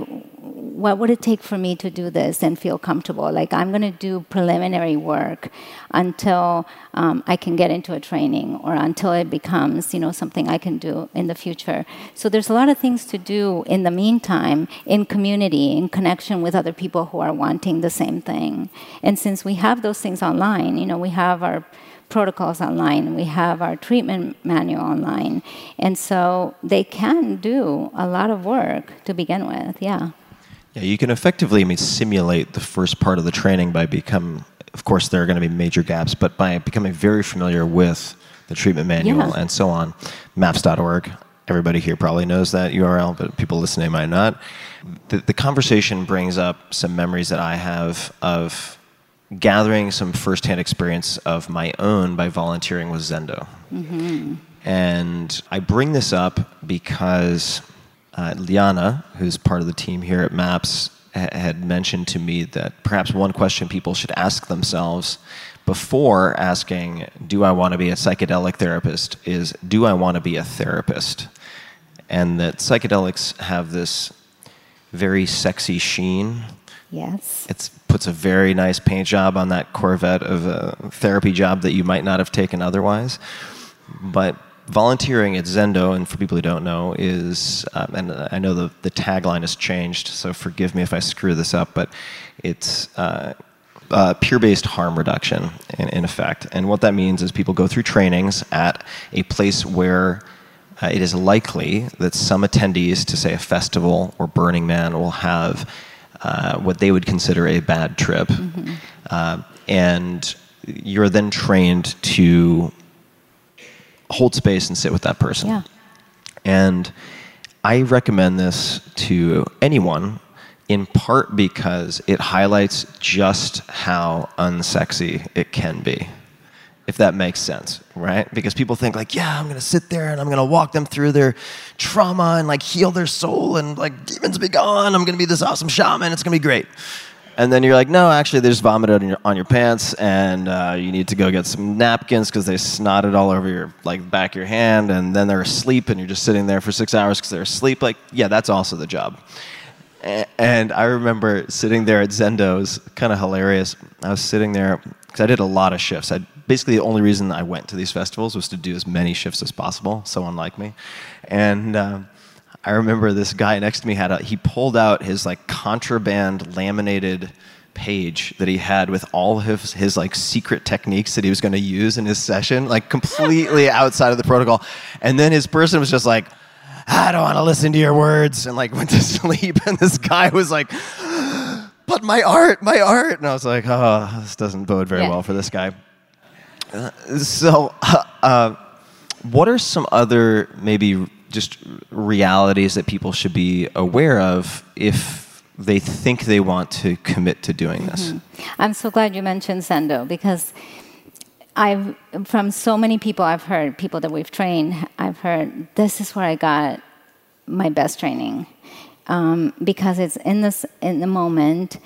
what would it take for me to do this and feel comfortable? Like I'm going to do preliminary work until um, I can get into a training or until it becomes, you know, something I can do in the future. So there's a lot of things to do in the meantime in community, in connection with other people who are wanting the same thing. And since we have those things online, you know, we have our protocols online, we have our treatment manual online, and so they can do a lot of work to begin with. Yeah. Yeah, you can effectively, I mean, simulate the first part of the training by become. Of course, there are going to be major gaps, but by becoming very familiar with the treatment manual Yeah. and so on, maps.org. Everybody here probably knows that URL, but people listening might not. The, the conversation brings up some memories that I have of gathering some firsthand experience of my own by volunteering with Zendo. Mm-hmm. And I bring this up because uh, Liana, who's part of the team here at MAPS, ha- had mentioned to me that perhaps one question people should ask themselves before asking, Do I want to be a psychedelic therapist? is Do I want to be a therapist? And that psychedelics have this very sexy sheen. Yes. It puts a very nice paint job on that Corvette of a therapy job that you might not have taken otherwise. But volunteering at Zendo, and for people who don't know, is, um, and I know the, the tagline has changed, so forgive me if I screw this up, but it's uh, uh, peer based harm reduction in, in effect. And what that means is people go through trainings at a place where uh, it is likely that some attendees to, say, a festival or Burning Man will have uh, what they would consider a bad trip. Uh, and you're then trained to hold space and sit with that person. Yeah. And I recommend this to anyone in part because it highlights just how unsexy it can be. If that makes sense, right? Because people think like, yeah, I'm gonna sit there and I'm gonna walk them through their trauma and like heal their soul and like demons be gone. I'm gonna be this awesome shaman. It's gonna be great. And then you're like, no, actually, they just vomited on your, on your pants, and uh, you need to go get some napkins because they snotted all over your like back of your hand, and then they're asleep, and you're just sitting there for six hours because they're asleep. Like, yeah, that's also the job. And I remember sitting there at Zendo's, kind of hilarious. I was sitting there because I did a lot of shifts. I basically the only reason I went to these festivals was to do as many shifts as possible. So unlike me, and. Um, I remember this guy next to me had a, he pulled out his like contraband laminated page that he had with all of his, his like secret techniques that he was going to use in his session, like completely outside of the protocol. And then his person was just like, I don't want to listen to your words, and like went to sleep. And this guy was like, but my art, my art. And I was like, oh, this doesn't bode very Yeah. well for this guy. Uh, so, uh, uh, what are some other maybe just realities that people should be aware of if they think they want to commit to doing this? I'm so glad you mentioned Zendo because I've from so many people I've heard, people that we've trained, I've heard this is where I got my best training um, because it's in this in the moment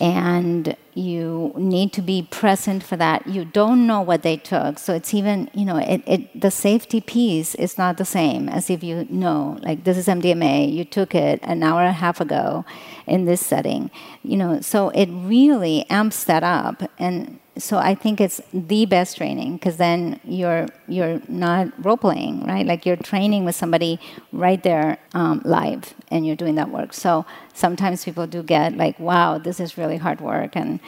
and you need to be present for that. You don't know what they took. So it's even you know it, it the safety piece is not the same as if you know like this is mdma you took it an hour and a half ago in this setting. You know so it really amps that up. And so I think it's the best training because then you're you're not role playing, right? Like you're training with somebody right there um, live, and you're doing that work. So sometimes people do get like, "Wow, this is really hard work," and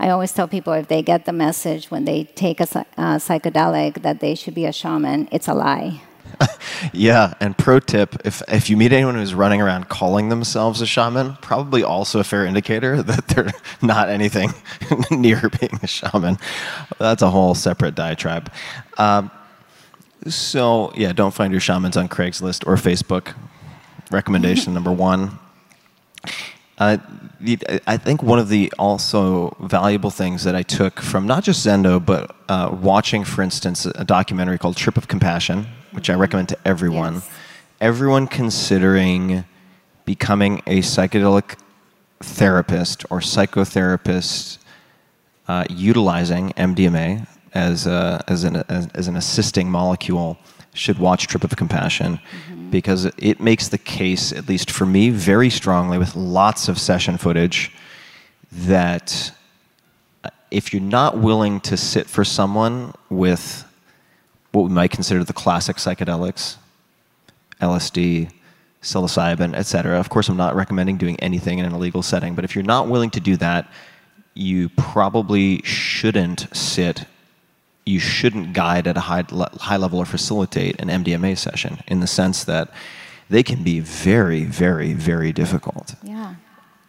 I always tell people if they get the message when they take a psy- uh, psychedelic that they should be a shaman, it's a lie. Yeah, and pro tip if, if you meet anyone who's running around calling themselves a shaman, probably also a fair indicator that they're not anything near being a shaman. That's a whole separate diatribe. Um, so, yeah, don't find your shamans on Craigslist or Facebook. Recommendation number one. Uh, the, I think one of the also valuable things that I took from not just Zendo, but uh, watching, for instance, a documentary called Trip of Compassion, which I recommend to everyone. Yes. Everyone considering becoming a psychedelic therapist or psychotherapist uh, utilizing MDMA as, a, as, an, as, as an assisting molecule should watch Trip of Compassion because it makes the case, at least for me, very strongly with lots of session footage that uh, if you're not willing to sit for someone with what we might consider the classic psychedelics, LSD, psilocybin, etc. Of course, I'm not recommending doing anything in an illegal setting, but if you're not willing to do that, you probably shouldn't sit. You shouldn't guide at a high, high level or facilitate an MDMA session in the sense that they can be very, very, very difficult. Yeah.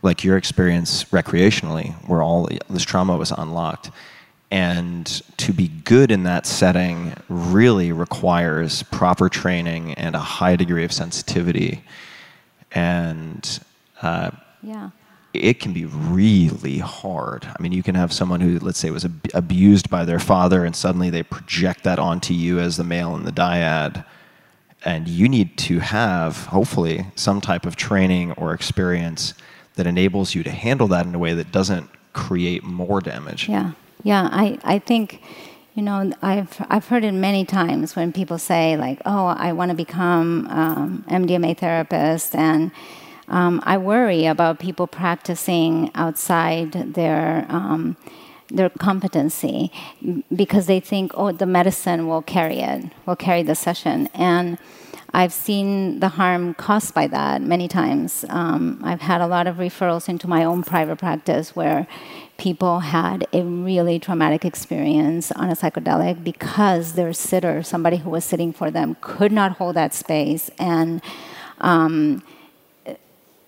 Like your experience recreationally, where all this trauma was unlocked. And to be good in that setting really requires proper training and a high degree of sensitivity. And uh, Yeah. It can be really hard. I mean, you can have someone who, let's say, was ab- abused by their father, and suddenly they project that onto you as the male in the dyad. And you need to have, hopefully, some type of training or experience that enables you to handle that in a way that doesn't create more damage. Yeah, yeah. I, I think, you know, I've I've heard it many times when people say like, "Oh, I want to become um, MDMA therapist," and um, I worry about people practicing outside their. Um, their competency because they think, oh, the medicine will carry it, will carry the session. And I've seen the harm caused by that many times. Um, I've had a lot of referrals into my own private practice where people had a really traumatic experience on a psychedelic because their sitter, somebody who was sitting for them, could not hold that space and um,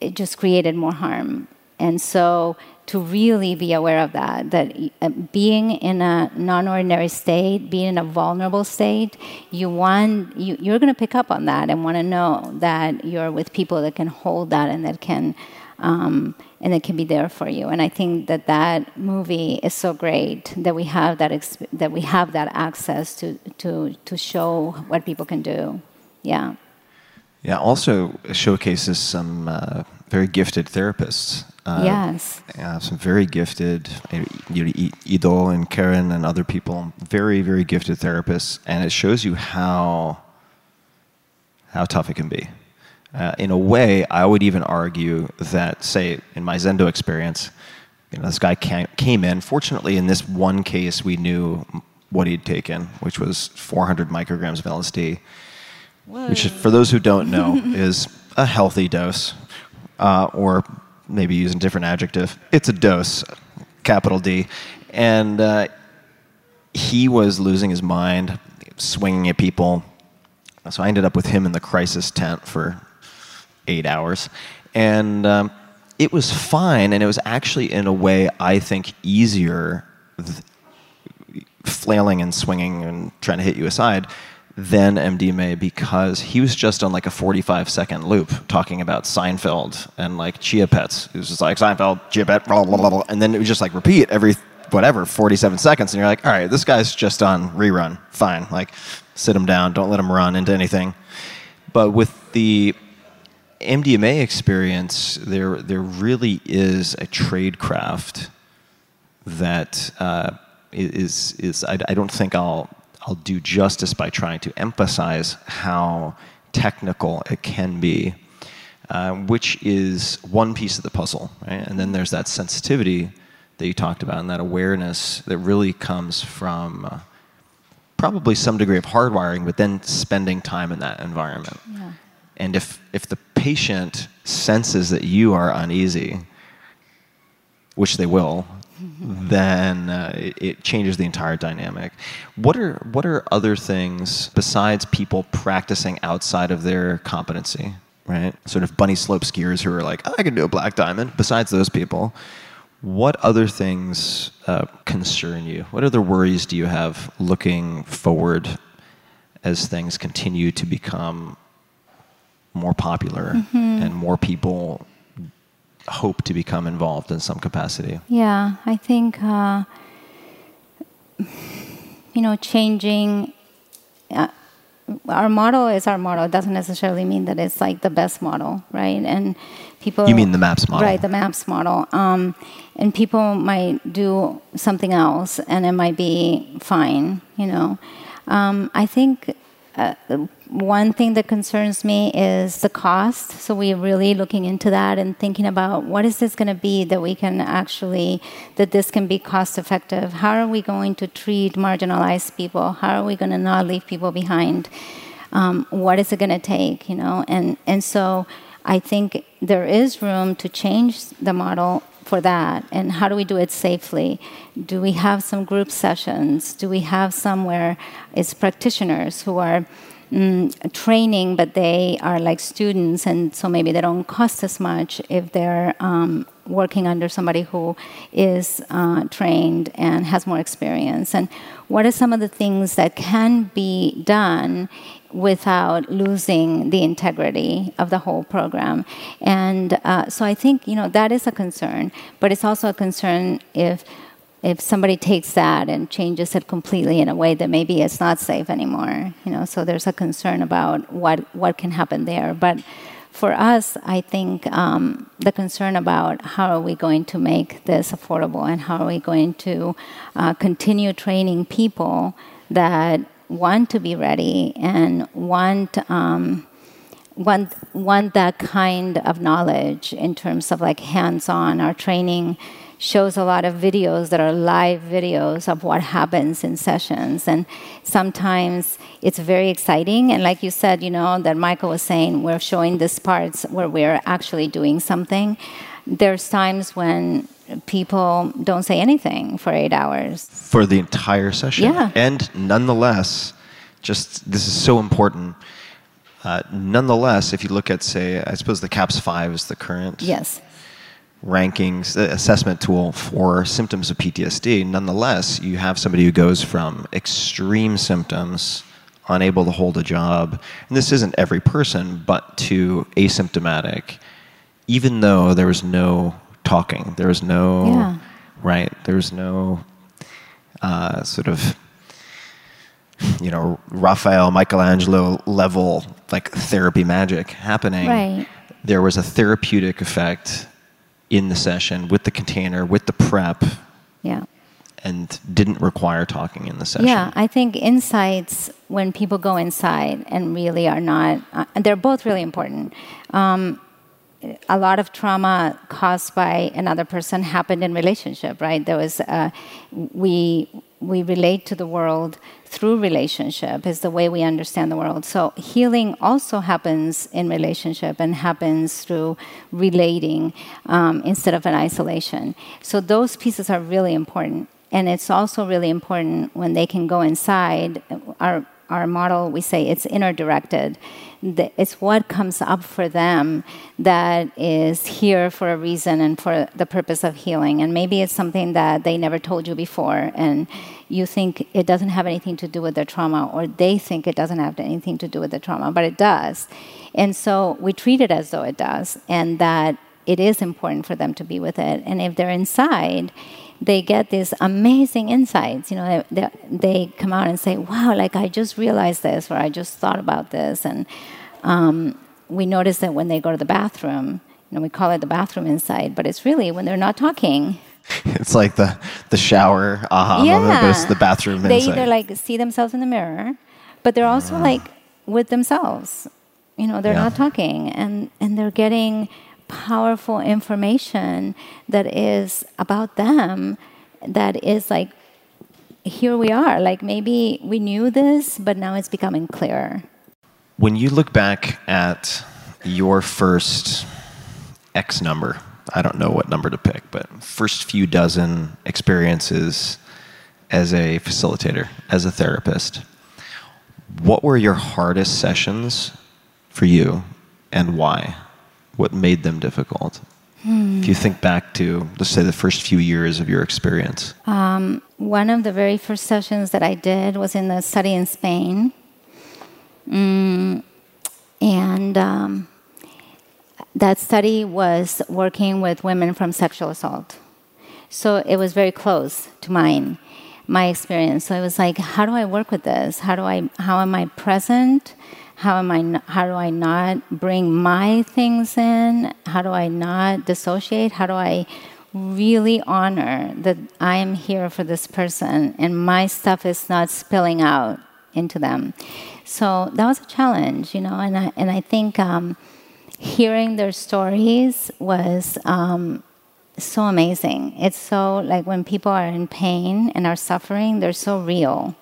it just created more harm. And so to really be aware of that, that uh, being in a non-ordinary state, being in a vulnerable state, you want you, you're going to pick up on that and want to know that you're with people that can hold that and that can um, and that can be there for you. And I think that that movie is so great that we have that exp- that we have that access to to to show what people can do. Yeah. Yeah, also showcases some uh, very gifted therapists. Uh, yes. Yeah, some very gifted, Ido and Karen and other people, very, very gifted therapists, and it shows you how how tough it can be. Uh, in a way, I would even argue that, say, in my Zendo experience, you know, this guy came, came in. Fortunately, in this one case, we knew what he'd taken, which was 400 micrograms of LSD, which, for those who don't know, is a healthy dose, uh, or maybe use a different adjective. It's a dose, capital D, and uh, he was losing his mind, swinging at people. So I ended up with him in the crisis tent for eight hours. And um, it was fine, and it was actually, in a way, I think, easier th- flailing and swinging and trying to hit you aside than MDMA because he was just on like a 45 second loop talking about Seinfeld and like Chia Pets. It was just like Seinfeld, Chia Pet, blah, blah, blah, blah. And then it would just like repeat every whatever, 47 seconds. And you're like, all right, this guy's just on rerun. Fine. Like, sit him down. Don't let him run into anything. But with the MDMA experience, there, there really is a trade craft that uh, is, is I, I don't think I'll, I'll do justice by trying to emphasize how technical it can be, uh, which is one piece of the puzzle, right? And then there's that sensitivity that you talked about and that awareness that really comes from uh, probably some degree of hardwiring, but then spending time in that environment. Yeah. And if, if the patient senses that you are uneasy, which they will, then uh, it, it changes the entire dynamic. What are, what are other things besides people practicing outside of their competency, right? Sort of bunny slope skiers who are like, "Oh, I can do a black diamond. Besides those people, what other things uh, concern you? What other worries do you have looking forward as things continue to become more popular and more people hope to become involved in some capacity? Yeah, I think uh, you know changing. Uh, our model is our model. It doesn't necessarily mean that it's like the best model, right? And people. You mean the MAPS model? Right, the MAPS model. Um, and people might do something else, and it might be fine. You know, um, I think uh, one thing that concerns me is the cost. So we're really looking into that and thinking about what is this going to be that we can actually that this can be cost effective. How are we going to treat marginalized people? How are we going to not leave people behind? Um, what is it going to take? You know, and and so I think there is room to change the model for that and how do we do it safely do we have some group sessions do we have somewhere it's practitioners who are mm, training but they are like students and so maybe they don't cost as much if they're um, working under somebody who is uh, trained and has more experience and what are some of the things that can be done without losing the integrity of the whole program. And uh, so I think you know that is a concern, but it's also a concern if if somebody takes that and changes it completely in a way that maybe it's not safe anymore. You know, so there's a concern about what what can happen there, but. For us, I think um, the concern about how are we going to make this affordable and how are we going to uh, continue training people that want to be ready and want um, want want that kind of knowledge in terms of like hands-on. Our training shows a lot of videos that are live videos of what happens in sessions and sometimes it's very exciting and like you said you know that michael was saying we're showing these parts where we're actually doing something there's times when people don't say anything for eight hours. For the entire session. Yeah. And nonetheless, just this is so important. Uh, nonetheless, if you look at, say, I suppose the CAPS 5 is the current Yes. Rankings uh, assessment tool for symptoms of PTSD. Nonetheless, you have somebody who goes from extreme symptoms, unable to hold a job, and this isn't every person, but to asymptomatic, even though there was no talking, there was no Yeah. right, there was no uh, sort of you know Raphael, Michelangelo level like therapy magic happening. Right. There was a therapeutic effect in the session with the container, with the prep, Yeah. and didn't require talking in the session. Yeah, I think insights when people go inside and really are not, uh, they're both really important. Um, a lot of trauma caused by another person happened in relationship, right? There was uh, we we relate to the world through relationship is the way we understand the world. So healing also happens in relationship and happens through relating um, instead of an isolation. So those pieces are really important, and it's also really important when they can go inside. Our our model, we say it's inner directed. It's what comes up for them that is here for a reason and for the purpose of healing. And maybe it's something that they never told you before, and you think it doesn't have anything to do with their trauma, or they think it doesn't have anything to do with the trauma, but it does. And so we treat it as though it does, and that it is important for them to be with it. And if they're inside, they get these amazing insights. You know, they, they, come out and say, "Wow, like I just realized this, or I just thought about this." And um, we notice that when they go to the bathroom, you know, we call it the bathroom inside, but it's really when they're not talking. It's like the the shower aha moment, but it's the bathroom They inside. either like see themselves in the mirror, but they're also ah. like with themselves. You know, they're Yeah. not talking, and and they're getting powerful information that is about them. That is like, here we are. Like maybe we knew this, but now it's becoming clearer. When you look back at your first X number, I don't know what number to pick, but first few dozen experiences as a facilitator, as a therapist, what were your hardest sessions for you and why? What made them difficult? If you think back to, let's say, the first few years of your experience. One of the very first sessions that I did was in the study in Spain. Mm, and um, that study was working with women from sexual assault. So it was very close to mine, my experience. So it was like, how do I work with this? How do I? How am I present? How am I? How do I not bring my things in? How do I not dissociate? How do I really honor that I am here for this person and my stuff is not spilling out into them. So that was a challenge, you know, and I, and I think um, hearing their stories was um, so amazing. It's so like when people are in pain and are suffering, they're so real.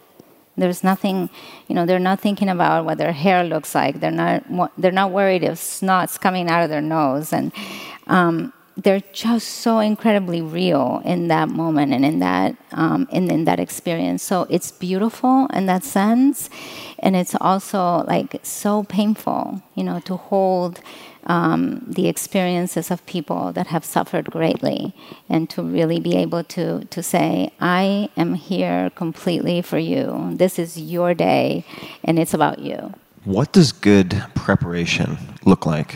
There's nothing, you know, they're not thinking about what their hair looks like. They're not, they're not worried if snot's coming out of their nose, and um, they're just so incredibly real in that moment and in that um, in, in that experience. So it's beautiful in that sense, and it's also like so painful, you know, to hold um, the experiences of people that have suffered greatly and to really be able to, to say, I am here completely for you. This is your day and it's about you. What does good preparation look like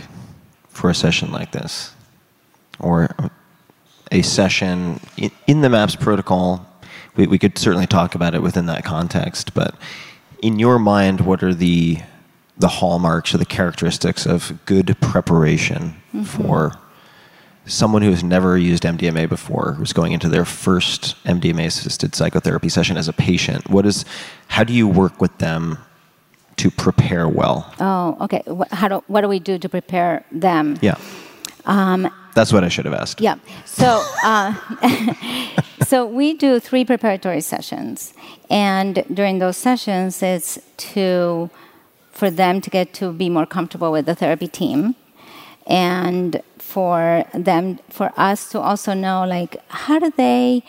for a session like this? Or a session in, the MAPS protocol? We, we could certainly talk about it within that context, but in your mind, what are the the hallmarks or the characteristics of good preparation mm-hmm. for someone who has never used MDMA before, who's going into their first MDMA assisted psychotherapy session as a patient? What is, how do you work with them to prepare well? Oh, okay. How do, what do we do to prepare them? Yeah. Um, That's what I should have asked. Yeah. So, uh, so we do three preparatory sessions, and during those sessions, it's to for them to get to be more comfortable with the therapy team and for them for us to also know like how do they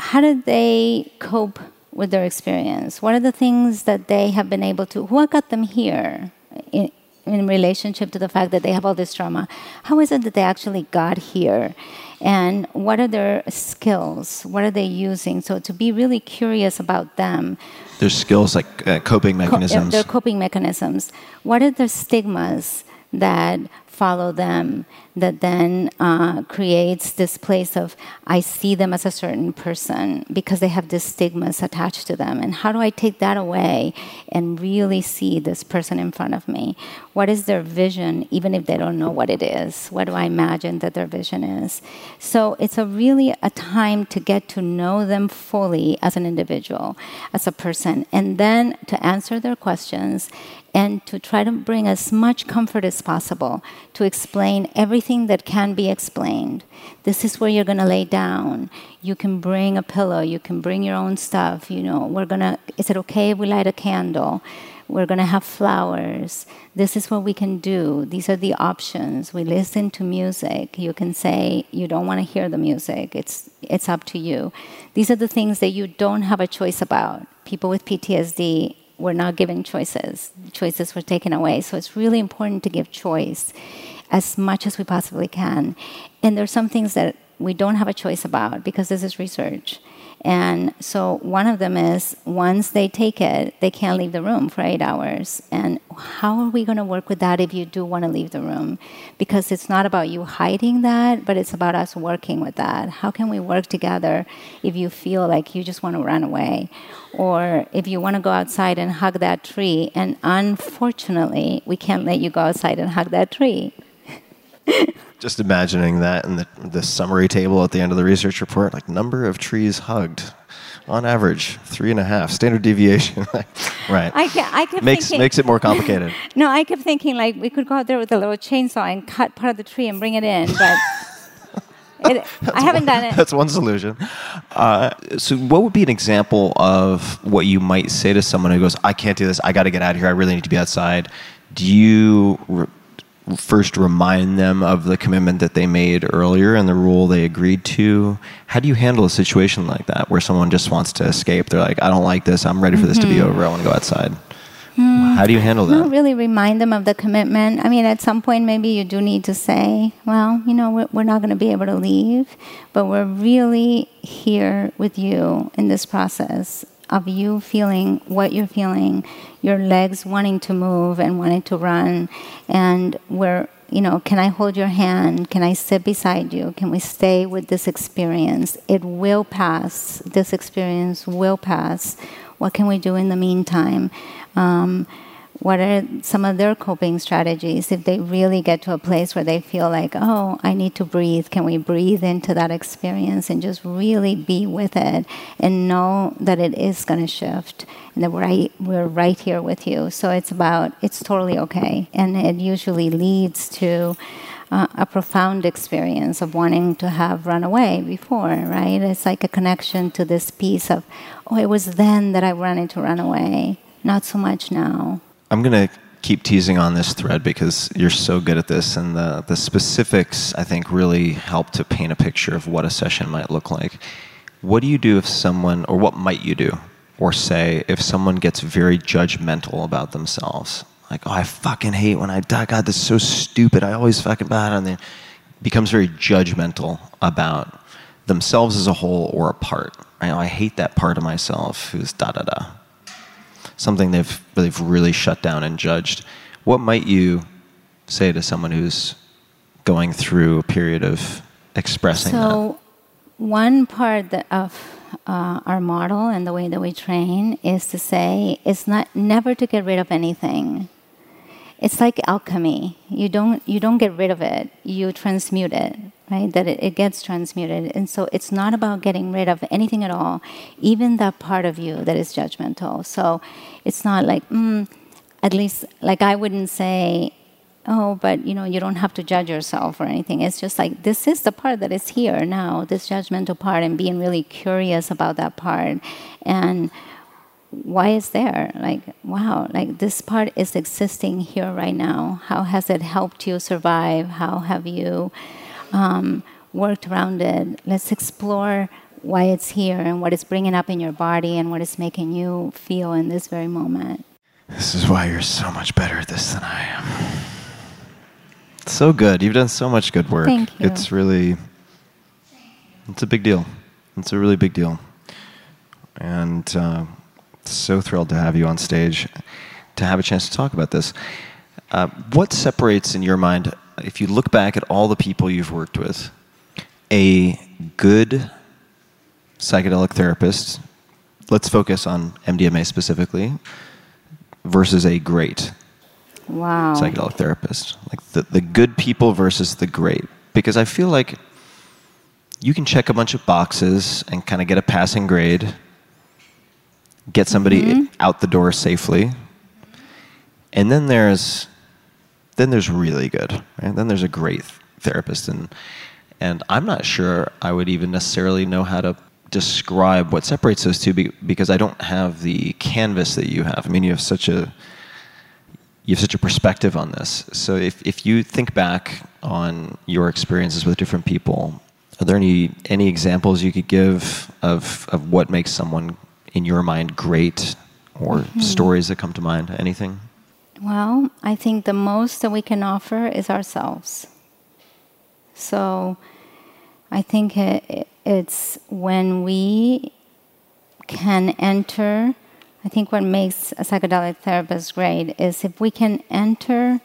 how do they cope with their experience what are the things that they have been able to what got them here in, in relationship to the fact that they have all this trauma. How is it that they actually got here? And what are their skills? What are they using? So to be really curious about them. There's skills like uh, coping mechanisms. Co- their coping mechanisms. What are the stigmas that follow them that then uh, creates this place of I see them as a certain person because they have these stigmas attached to them. And how do I take that away and really see this person in front of me? What is their vision, even if they don't know what it is? What do I imagine that their vision is? So it's a really a time to get to know them fully as an individual, as a person, and then to answer their questions and to try to bring as much comfort as possible to explain everything that can be explained. This is where you're going to lay down. You can bring a pillow, you can bring your own stuff, you know. We're going to is it okay if we light a candle? We're going to have flowers. This is what we can do. These are the options. We listen to music. You can say you don't want to hear the music. It's it's up to you. These are the things that you don't have a choice about. People with PTSD were not given choices. Choices were taken away. So it's really important to give choice as much as we possibly can. And there's some things that we don't have a choice about because this is research. And so one of them is once they take it, they can't leave the room for eight hours. And how are we going to work with that if you do want to leave the room? Because it's not about you hiding that, but it's about us working with that. How can we work together if you feel like you just want to run away? Or if you want to go outside and hug that tree, and unfortunately, we can't let you go outside and hug that tree. Just imagining that in the, the summary table at the end of the research report, like number of trees hugged on average three and a half standard deviation. Right. I, I kept makes thinking, makes it more complicated. No i kept thinking like we could go out there with a little chainsaw and cut part of the tree and bring it in but it, i haven't one, done it. that's one solution. Uh, so what would be an example of what you might say to someone who goes i can't do this. I got to get out of here. I really need to be outside. Do you re- first remind them of the commitment that they made earlier and the rule they agreed to? How do you handle a situation like that where someone just wants to escape? They're like, I don't like this. I'm ready for this mm-hmm. to be mm-hmm. over. I want to go outside. Mm, How do you handle that? Not really remind them of the commitment. I mean, at some point, maybe you do need to say, well, you know, we're, we're not going to be able to leave, but we're really here with you in this process of you feeling what you're feeling, your legs wanting to move and wanting to run, and where you know, can I hold your hand? Can I sit beside you? Can we stay with this experience? It will pass. This experience will pass. What can we do in the meantime? Um, what are some of their coping strategies if they really get to a place where they feel like, oh, I need to breathe? Can we breathe into that experience and just really be with it and know that it is going to shift and that we're right, we're right here with you? So it's about, it's totally okay. And it usually leads to uh, a profound experience of wanting to have run away before, right? It's like a connection to this piece of, oh, it was then that I wanted to run away, not so much now. I'm going to keep teasing on this thread because you're so good at this, and the, the specifics, I think, really help to paint a picture of what a session might look like. What do you do if someone, or what might you do or say if someone gets very judgmental about themselves? Like, oh, I fucking hate when I die. God, this is so stupid. I always fucking bad. And then becomes very judgmental about themselves as a whole or a part. I, know, oh, I hate that part of myself who's da da da something they've they've really shut down and judged. What might you say to someone who's going through a period of expressing so, that? one part of uh, our model and the way that we train is to say it's not never to get rid of anything. It's like alchemy. You don't you don't get rid of it. You transmute it right? That it, it, gets transmuted. And so it's not about getting rid of anything at all, even that part of you that is judgmental. So it's not like, mm, at least, like I wouldn't say, oh, but you know, you don't have to judge yourself or anything. It's just like, this is the part that is here now, this judgmental part, and being really curious about that part. And why is there like wow like this part is existing here right now how has it helped you survive how have you um, worked around it. Let's explore why it's here and what it's bringing up in your body and what it's making you feel in this very moment. This is why you're so much better at this than I am. So good. You've done so much good work. Thank you. It's really, it's a big deal. It's a really big deal. And uh, so thrilled to have you on stage to have a chance to talk about this. Uh, what separates, in your mind, if you look back at all the people you've worked with, a good psychedelic therapist, let's focus on MDMA specifically, versus a great wow. psychedelic therapist. Like the, the good people versus the great. Because I feel like you can check a bunch of boxes and kind of get a passing grade, get somebody mm-hmm. out the door safely. And then there's then there's really good, right? Then there's a great therapist, and and I'm not sure I would even necessarily know how to describe what separates those two because I don't have the canvas that you have. I mean, you have such a you have such a perspective on this. So if if you think back on your experiences with different people, are there any any examples you could give of of what makes someone in your mind great or mm-hmm. stories that come to mind? Anything? Well, I think the most that we can offer is ourselves. So I think it, it's when we can enter, I think what makes a psychedelic therapist great is if we can enter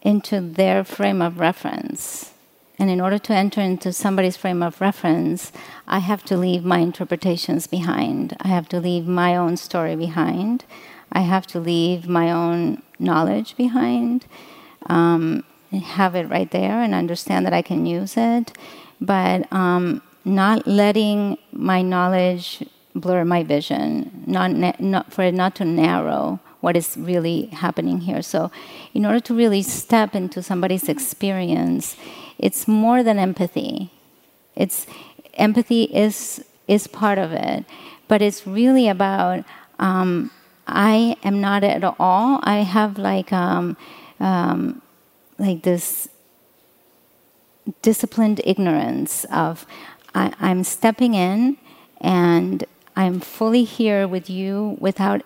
into their frame of reference. And in order to enter into somebody's frame of reference, I have to leave my interpretations behind. I have to leave my own story behind. I have to leave my own knowledge behind, um, have it right there, and understand that I can use it, but um, not letting my knowledge blur my vision, not, na- not for it not to narrow what is really happening here. So, in order to really step into somebody's experience, it's more than empathy. It's empathy is is part of it, but it's really about um, I am not at all. I have like um, um, like this disciplined ignorance of I, I'm stepping in and I'm fully here with you without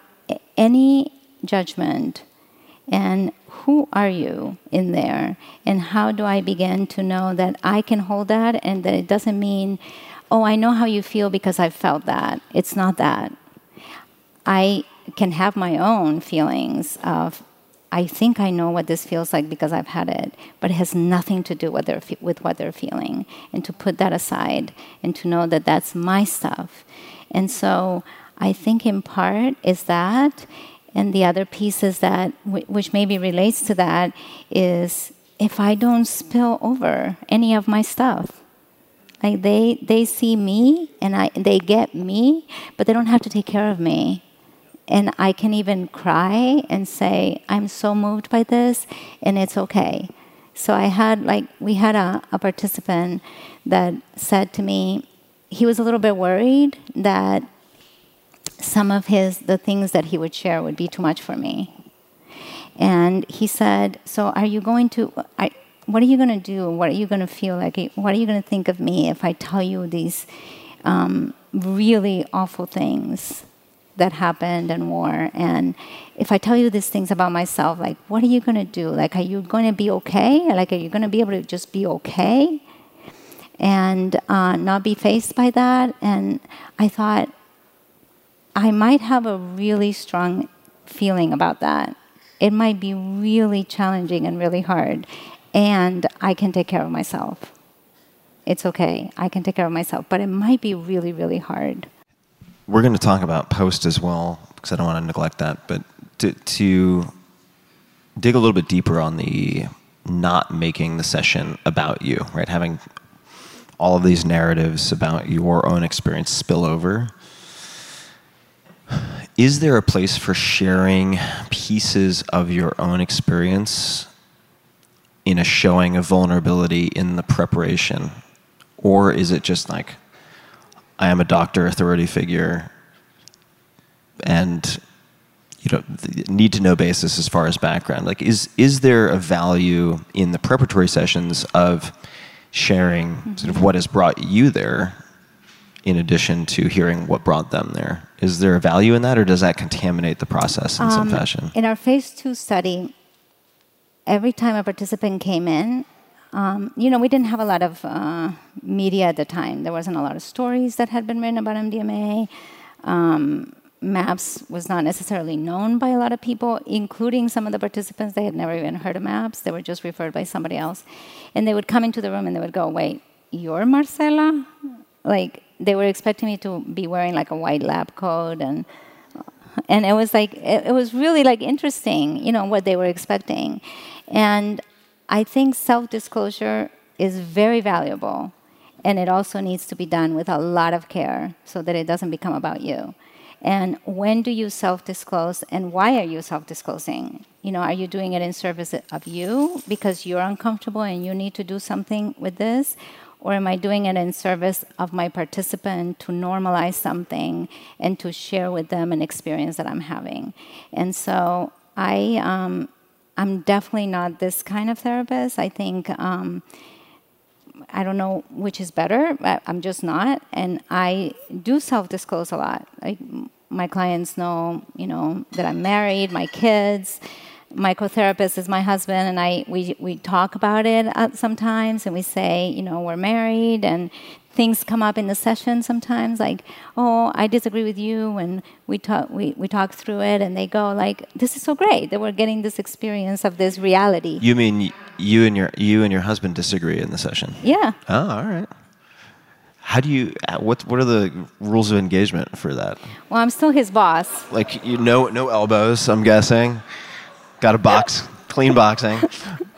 any judgment. And who are you in there? And how do I begin to know that I can hold that and that it doesn't mean, oh, I know how you feel because I felt that. It's not that. I can have my own feelings of I think I know what this feels like because I've had it, but it has nothing to do with, with what they're feeling. And to put that aside and to know that that's my stuff. And so I think in part is that. And the other piece is that, which maybe relates to that, is if I don't spill over any of my stuff. Like they, they see me and I, they get me, but they don't have to take care of me. And I can even cry and say, I'm so moved by this, and it's okay. So I had, like, we had a, a participant that said to me, he was a little bit worried that some of his the things that he would share would be too much for me. And he said so are you going to I, what are you going to do? What are you going to feel like? What are you going to think of me if i tell you these um, really awful things that happened and war and if i tell you these things about myself like what are you going to do like are you going to be okay like are you going to be able to just be okay and uh, not be faced by that and i thought I might have a really strong feeling about that. It might be really challenging and really hard, and I can take care of myself. It's okay. I can take care of myself, but it might be really, really hard. We're going to talk about post as well because I don't want to neglect that. But to, to dig a little bit deeper on the not making the session about you, right? Having all of these narratives about your own experience spill over is there a place for sharing pieces of your own experience in a showing of vulnerability in the preparation? Or is it just like, I am a doctor, authority figure, and you know, need to know basis as far as background? Like, is, is there a value in the preparatory sessions of sharing sort of what has brought you there in addition to hearing what brought them there? Is there a value in that, or does that contaminate the process in some Um, fashion? In our phase two study, every time a participant came in, um, you know, we didn't have a lot of uh, media at the time. There wasn't a lot of stories that had been written about MDMA. Um, MAPS was not necessarily known by a lot of people, including some of the participants. They had never even heard of MAPS. They were just referred by somebody else. And they would come into the room and they would go, Wait, you're Marcela? Like, they were expecting me to be wearing like a white lab coat and and it was like it, it, was really like interesting you know what they were expecting and i think self-disclosure is very valuable and it also needs to be done with a lot of care so that it doesn't become about you. And when do you self-disclose and why are you self-disclosing? You know are you doing it in service of you because you're uncomfortable and you need to do something with this? Or am I doing it in service of my participant to normalize something and to share with them an experience that I'm having? And so I, um, I'm definitely not this kind of therapist. I think um, I don't know which is better. I'm just not, and I do self-disclose a lot. Like my clients know, you know, that I'm married, my kids my co-therapist is my husband and I we we talk about it sometimes and we say you know we're married and things come up in the session sometimes like oh I disagree with you and we talk we, we talk through it and they go like this is so great that we're getting this experience of this reality. You mean you and your you and your husband disagree in the session? Yeah. Oh all right. How do you what what are the rules of engagement for that? Well I'm still his boss. Like you know no elbows I'm guessing. Got a box, clean boxing.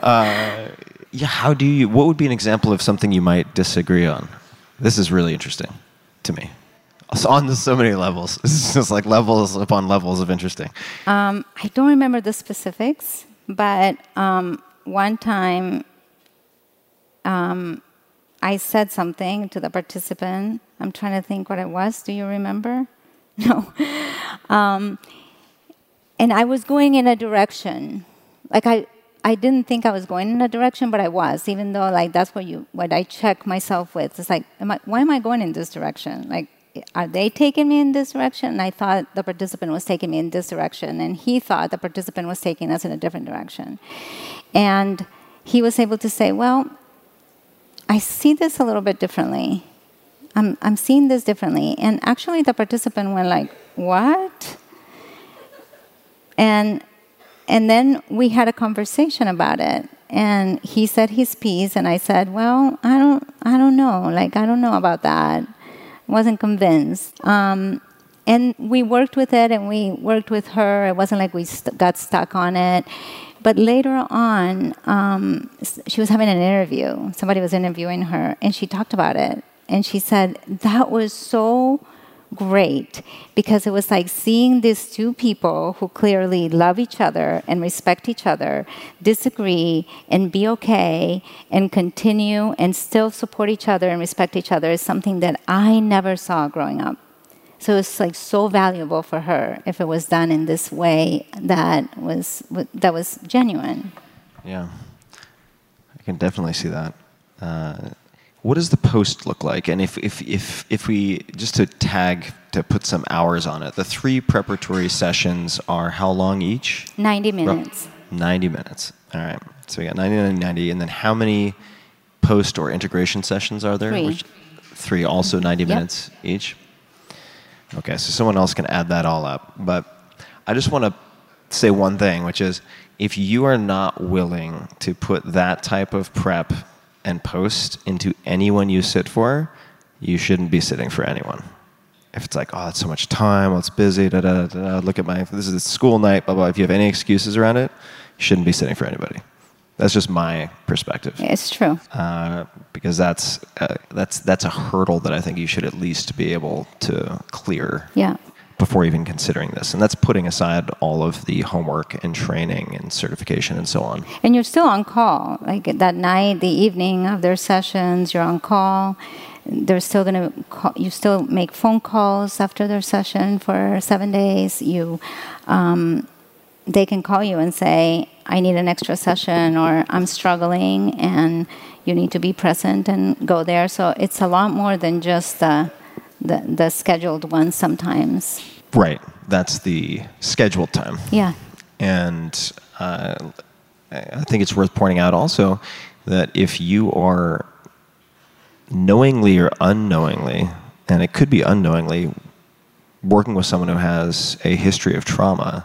Uh, yeah, how do you? What would be an example of something you might disagree on? This is really interesting to me. It's on so many levels. This is just like levels upon levels of interesting. Um, I don't remember the specifics, but um, one time um, I said something to the participant. I'm trying to think what it was. Do you remember? No. Um, and I was going in a direction, like I, I didn't think I was going in a direction, but I was, even though like that's what you, what I check myself with. It's like, am I, why am I going in this direction? Like, are they taking me in this direction? And I thought the participant was taking me in this direction, and he thought the participant was taking us in a different direction. And he was able to say, well, I see this a little bit differently. I'm, I'm seeing this differently. And actually, the participant went like, what? And and then we had a conversation about it. And he said his piece, and I said, "Well, I don't, I don't know. Like, I don't know about that. wasn't convinced." Um, and we worked with it and we worked with her. It wasn't like we st- got stuck on it. But later on, um, she was having an interview. Somebody was interviewing her, and she talked about it. And she said, That was so great because it was like seeing these two people who clearly love each other and respect each other disagree and be okay and continue and still support each other and respect each other is something that I never saw growing up. So it's like so valuable for her if it was done in this way that was that was genuine. Yeah, I can definitely see that. Uh, what does the post look like? And if, if, if, if we, just to tag, to put some hours on it, the three preparatory sessions are how long each? 90 Ru- minutes. 90 minutes. All right. So we got 90, 90, 90. And then how many post or integration sessions are there? Three. three, also 90 Yep. minutes each? Okay, so someone else can add that all up. But I just want to say one thing, which is if you are not willing to put that type of prep and post into anyone you sit for, you shouldn't be sitting for anyone. If it's like, oh, it's so much time, well, it's busy, da, da, da, da, look at my, this is a school night, blah, blah. If you have any excuses around it, you shouldn't be sitting for anybody. That's just my perspective It's true. uh, because that's uh, that's that's a hurdle that I think you should at least be able to clear Yeah. Before even considering this, and that's putting aside all of the homework and training and certification and so on. And you're still on call. Like that night, the evening of their sessions, you're on call. They're still going to call, you still make phone calls after their session for seven days. You, um, they can call you and say, I need an extra session or I'm struggling and you need to be present and go there. So it's a lot more than just the, the, the scheduled ones sometimes. Right, that's the scheduled time. Yeah. And uh, I think it's worth pointing out also that if you are knowingly or unknowingly, and it could be unknowingly, working with someone who has a history of trauma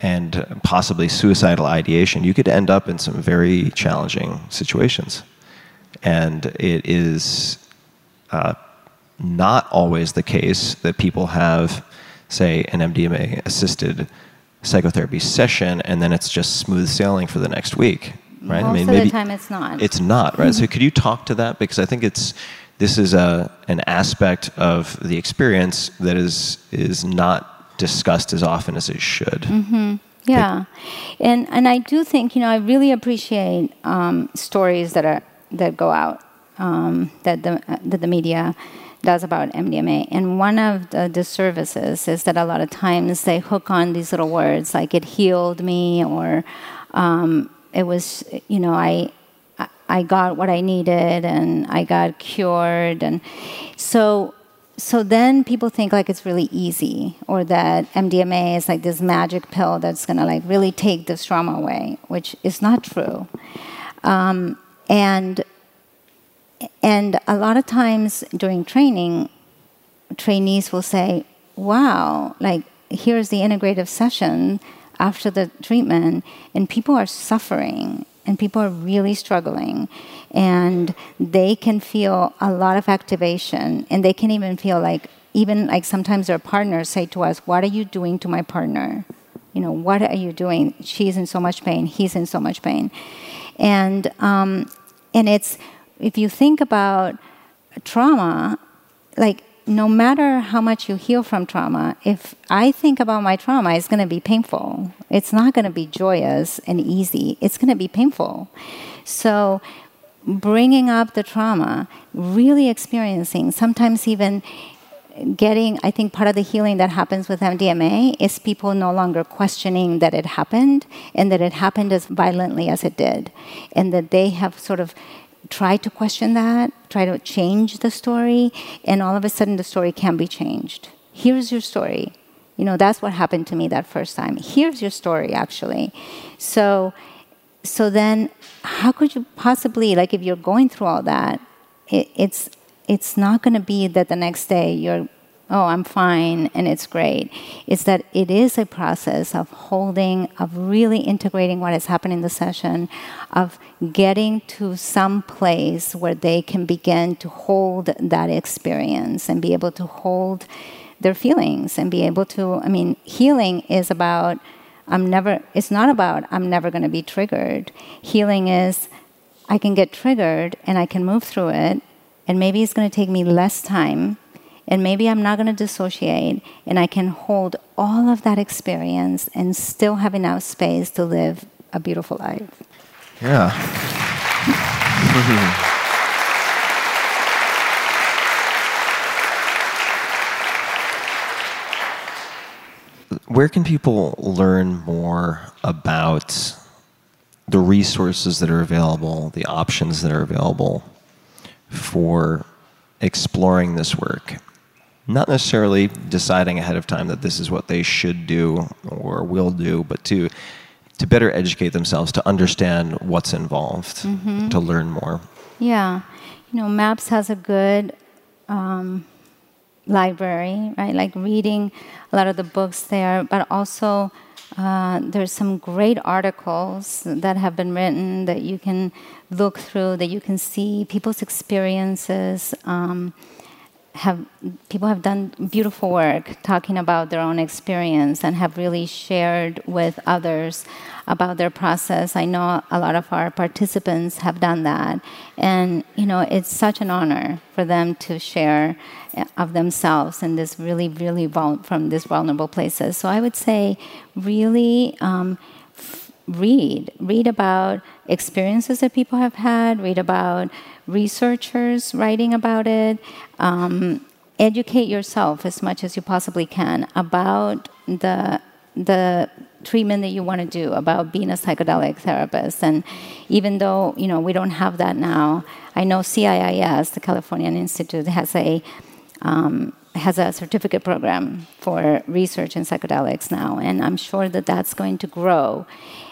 and possibly suicidal ideation, you could end up in some very challenging situations. And it is uh, not always the case that people have, say, an MDMA assisted psychotherapy session and then it's just smooth sailing for the next week, right? Most of the time it's not. It's not, right? So could you talk to that because I think it's this is a an aspect of the experience that is is not discussed as often as it should. Mm-hmm. Yeah, and and I do think you know I really appreciate um, stories that are that go out um, that the that the media does about MDMA. And one of the disservices is that a lot of times they hook on these little words like "it healed me" or um, "it was you know I." I- got what I needed and I got cured and so so then people think like it's really easy or that MDMA is like this magic pill that's gonna like really take this trauma away, which is not true. Um, and and a lot of times during training, trainees will say, "Wow, like here's the integrative session after the treatment," and people are suffering and people are really struggling and they can feel a lot of activation and they can even feel like even like sometimes their partners say to us what are you doing to my partner? You know what are you doing? She's in so much pain. He's in so much pain. And um, and it's if you think about trauma like no matter how much you heal from trauma, if I think about my trauma, it's going to be painful. It's not going to be joyous and easy. It's going to be painful. So, bringing up the trauma, really experiencing, sometimes even getting, I think part of the healing that happens with MDMA is people no longer questioning that it happened and that it happened as violently as it did, and that they have sort of try to question that, try to change the story, and all of a sudden the story can be changed. Here's your story. You know, that's what happened to me that first time. Here's your story, actually. So, so then, how could you possibly, like, if you're going through all that, it, it's it's not going to be that the next day you're oh, I'm fine and it's great. It's that it is a process of holding, of really integrating what has happened in the session, of getting to some place where they can begin to hold that experience and be able to hold their feelings and be able to. I mean, healing is about. I'm never. It's not about I'm never going to be triggered. Healing is I can get triggered and I can move through it, and maybe it's going to take me less time, and maybe I'm not going to dissociate, and I can hold all of that experience and still have enough space to live a beautiful life. Yeah. Where can people learn more about the resources that are available, the options that are available for exploring this work? Not necessarily deciding ahead of time that this is what they should do or will do, but to to better educate themselves, to understand what's involved, to learn more. Yeah, you know, Maps has a good um, library, right? Like reading a lot of the books there, but also uh, there's some great articles that have been written that you can look through, that you can see people's experiences. Um, have people have done beautiful work talking about their own experience and have really shared with others about their process. I know a lot of our participants have done that, and you know it's such an honor for them to share uh, of themselves in this really, really vul- from these vulnerable places. So I would say, really. Um, read. Read about experiences that people have had read about researchers writing about it. Um, educate yourself as much as you possibly can about the the treatment that you want to do about being a psychedelic therapist. And even though you know we don't have that now i know ciis the californian institute has a um, has a certificate program for research in psychedelics now and i'm sure that that's going to grow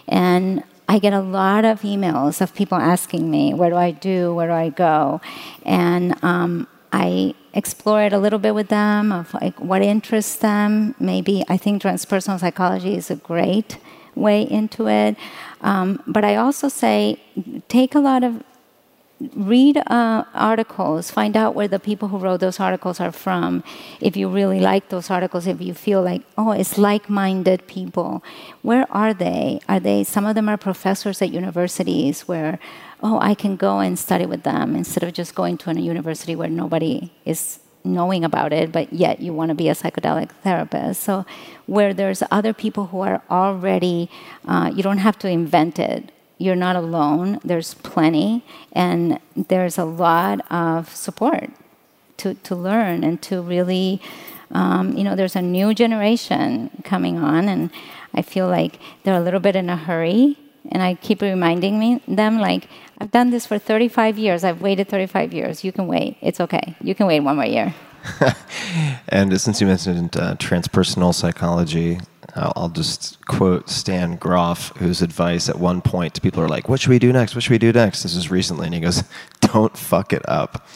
and I get a lot of emails of people asking me, where do I do, where do I go? And um, I explore it a little bit with them of like what interests them. Maybe I think transpersonal psychology is a great way into it. Um, but I also say take a lot of read uh, articles, find out where the people who wrote those articles are from. If you really like those articles, if you feel like, oh, it's like minded people, where are they? Are they, some of them are professors at universities where, oh, I can go and study with them instead of just going to a university where nobody is knowing about it, but yet you want to be a psychedelic therapist. So, where there's other people who are already, uh, you don't have to invent it you're not alone. There's plenty, and there's a lot of support to, to learn and to really, um, you know, there's a new generation coming on, and I feel like they're a little bit in a hurry. And I keep reminding me them like I've done this for 35 years. I've waited 35 years. You can wait. It's okay. You can wait one more year. and since you mentioned uh, transpersonal psychology, I'll, just quote Stan Grof, whose advice at one point to people are like, "What should we do next? What should we do next?" This is recently, and he goes, "Don't fuck it up."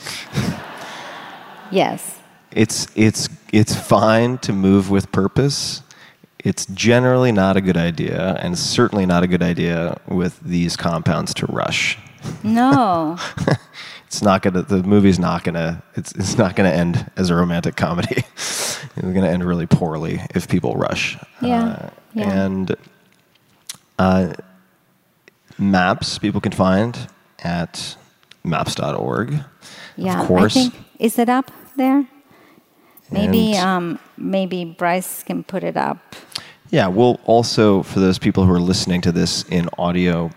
Yes. It's it's it's fine to move with purpose. It's generally not a good idea, and certainly not a good idea with these compounds to rush. No. it's not gonna. The movie's not gonna. It's it's not gonna end as a romantic comedy. it's gonna end really poorly if people rush. Yeah, Uh, yeah. And uh, maps people can find at maps.org. yeah. Of course. I think is it up there? Maybe um, maybe Bryce can put it up. Yeah, we'll also, for those people who are listening to this in audio,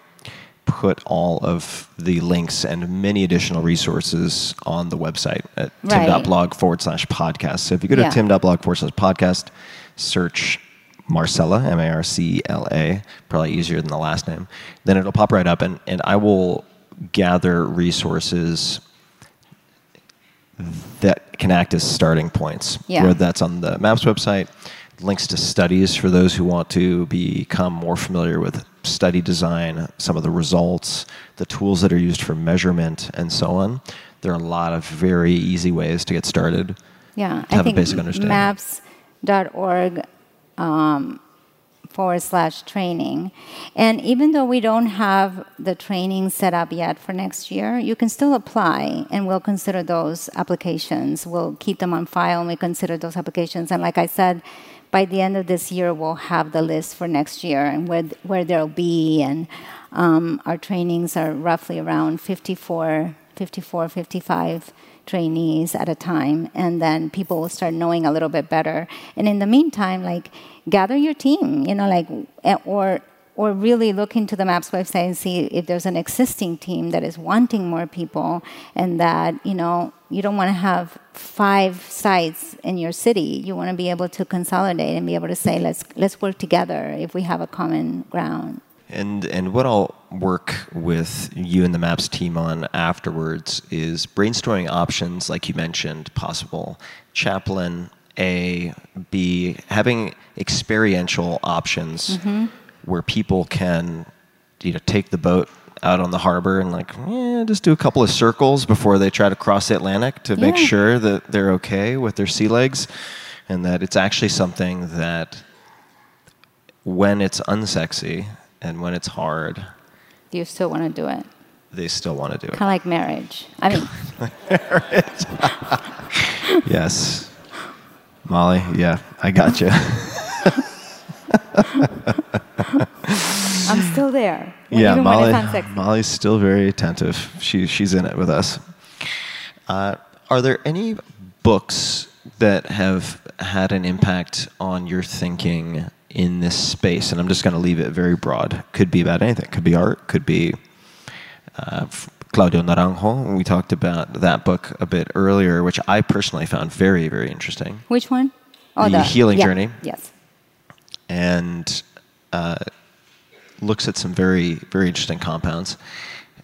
put all of the links and many additional resources on the website at Right. tim.blog forward slash podcast. So if you go to Yeah. tim.blog forward slash podcast, search Marcela, M A R C L A, probably easier than the last name, then it'll pop right up and, and I will gather resources that can act as starting points. Yeah. Whether that's on the MAPS website, links to studies for those who want to become more familiar with study design, some of the results, the tools that are used for measurement, and so on. There are a lot of very easy ways to get started. Yeah, to have a basic understanding. maps.org um, forward slash training. And even though we don't have the training set up yet for next year, you can still apply and we'll consider those applications. We'll keep them on file and we consider those applications. And like I said, by the end of this year, we'll have the list for next year and where, where they'll be. And um, our trainings are roughly around 54, 54, 55 trainees at a time and then people will start knowing a little bit better and in the meantime like gather your team you know like eh, or or really look into the maps website and see if there's an existing team that is wanting more people and that you know you don't want to have five sites in your city. You want to be able to consolidate and be able to say let's let's work together if we have a common ground. And and what I'll work with you and the Maps team on afterwards is brainstorming options, like you mentioned, possible chaplain A, B, having experiential options mm-hmm. Where people can, you know, take the boat out on the harbor and like, eh, just do a couple of circles before they try to cross the Atlantic to make sure that they're okay with their sea legs, and that it's actually something that when it's unsexy and when it's hard, do you still want to do it they still want to do it. kind of like marriage i mean marriage Yes. Molly, yeah, I got you. i'm still there yeah, Molly. when it's unsexy. Molly's still very attentive. She she's in it with us. Uh, are there any books that have had an impact on your thinking in this space? And I'm just going to leave it very broad. Could be about anything. Could be art. Could be uh, Claudio Naranjo. We talked about that book a bit earlier, which I personally found very very interesting. which one? The Healing yeah, Journey. yes and uh, looks at some very very interesting compounds.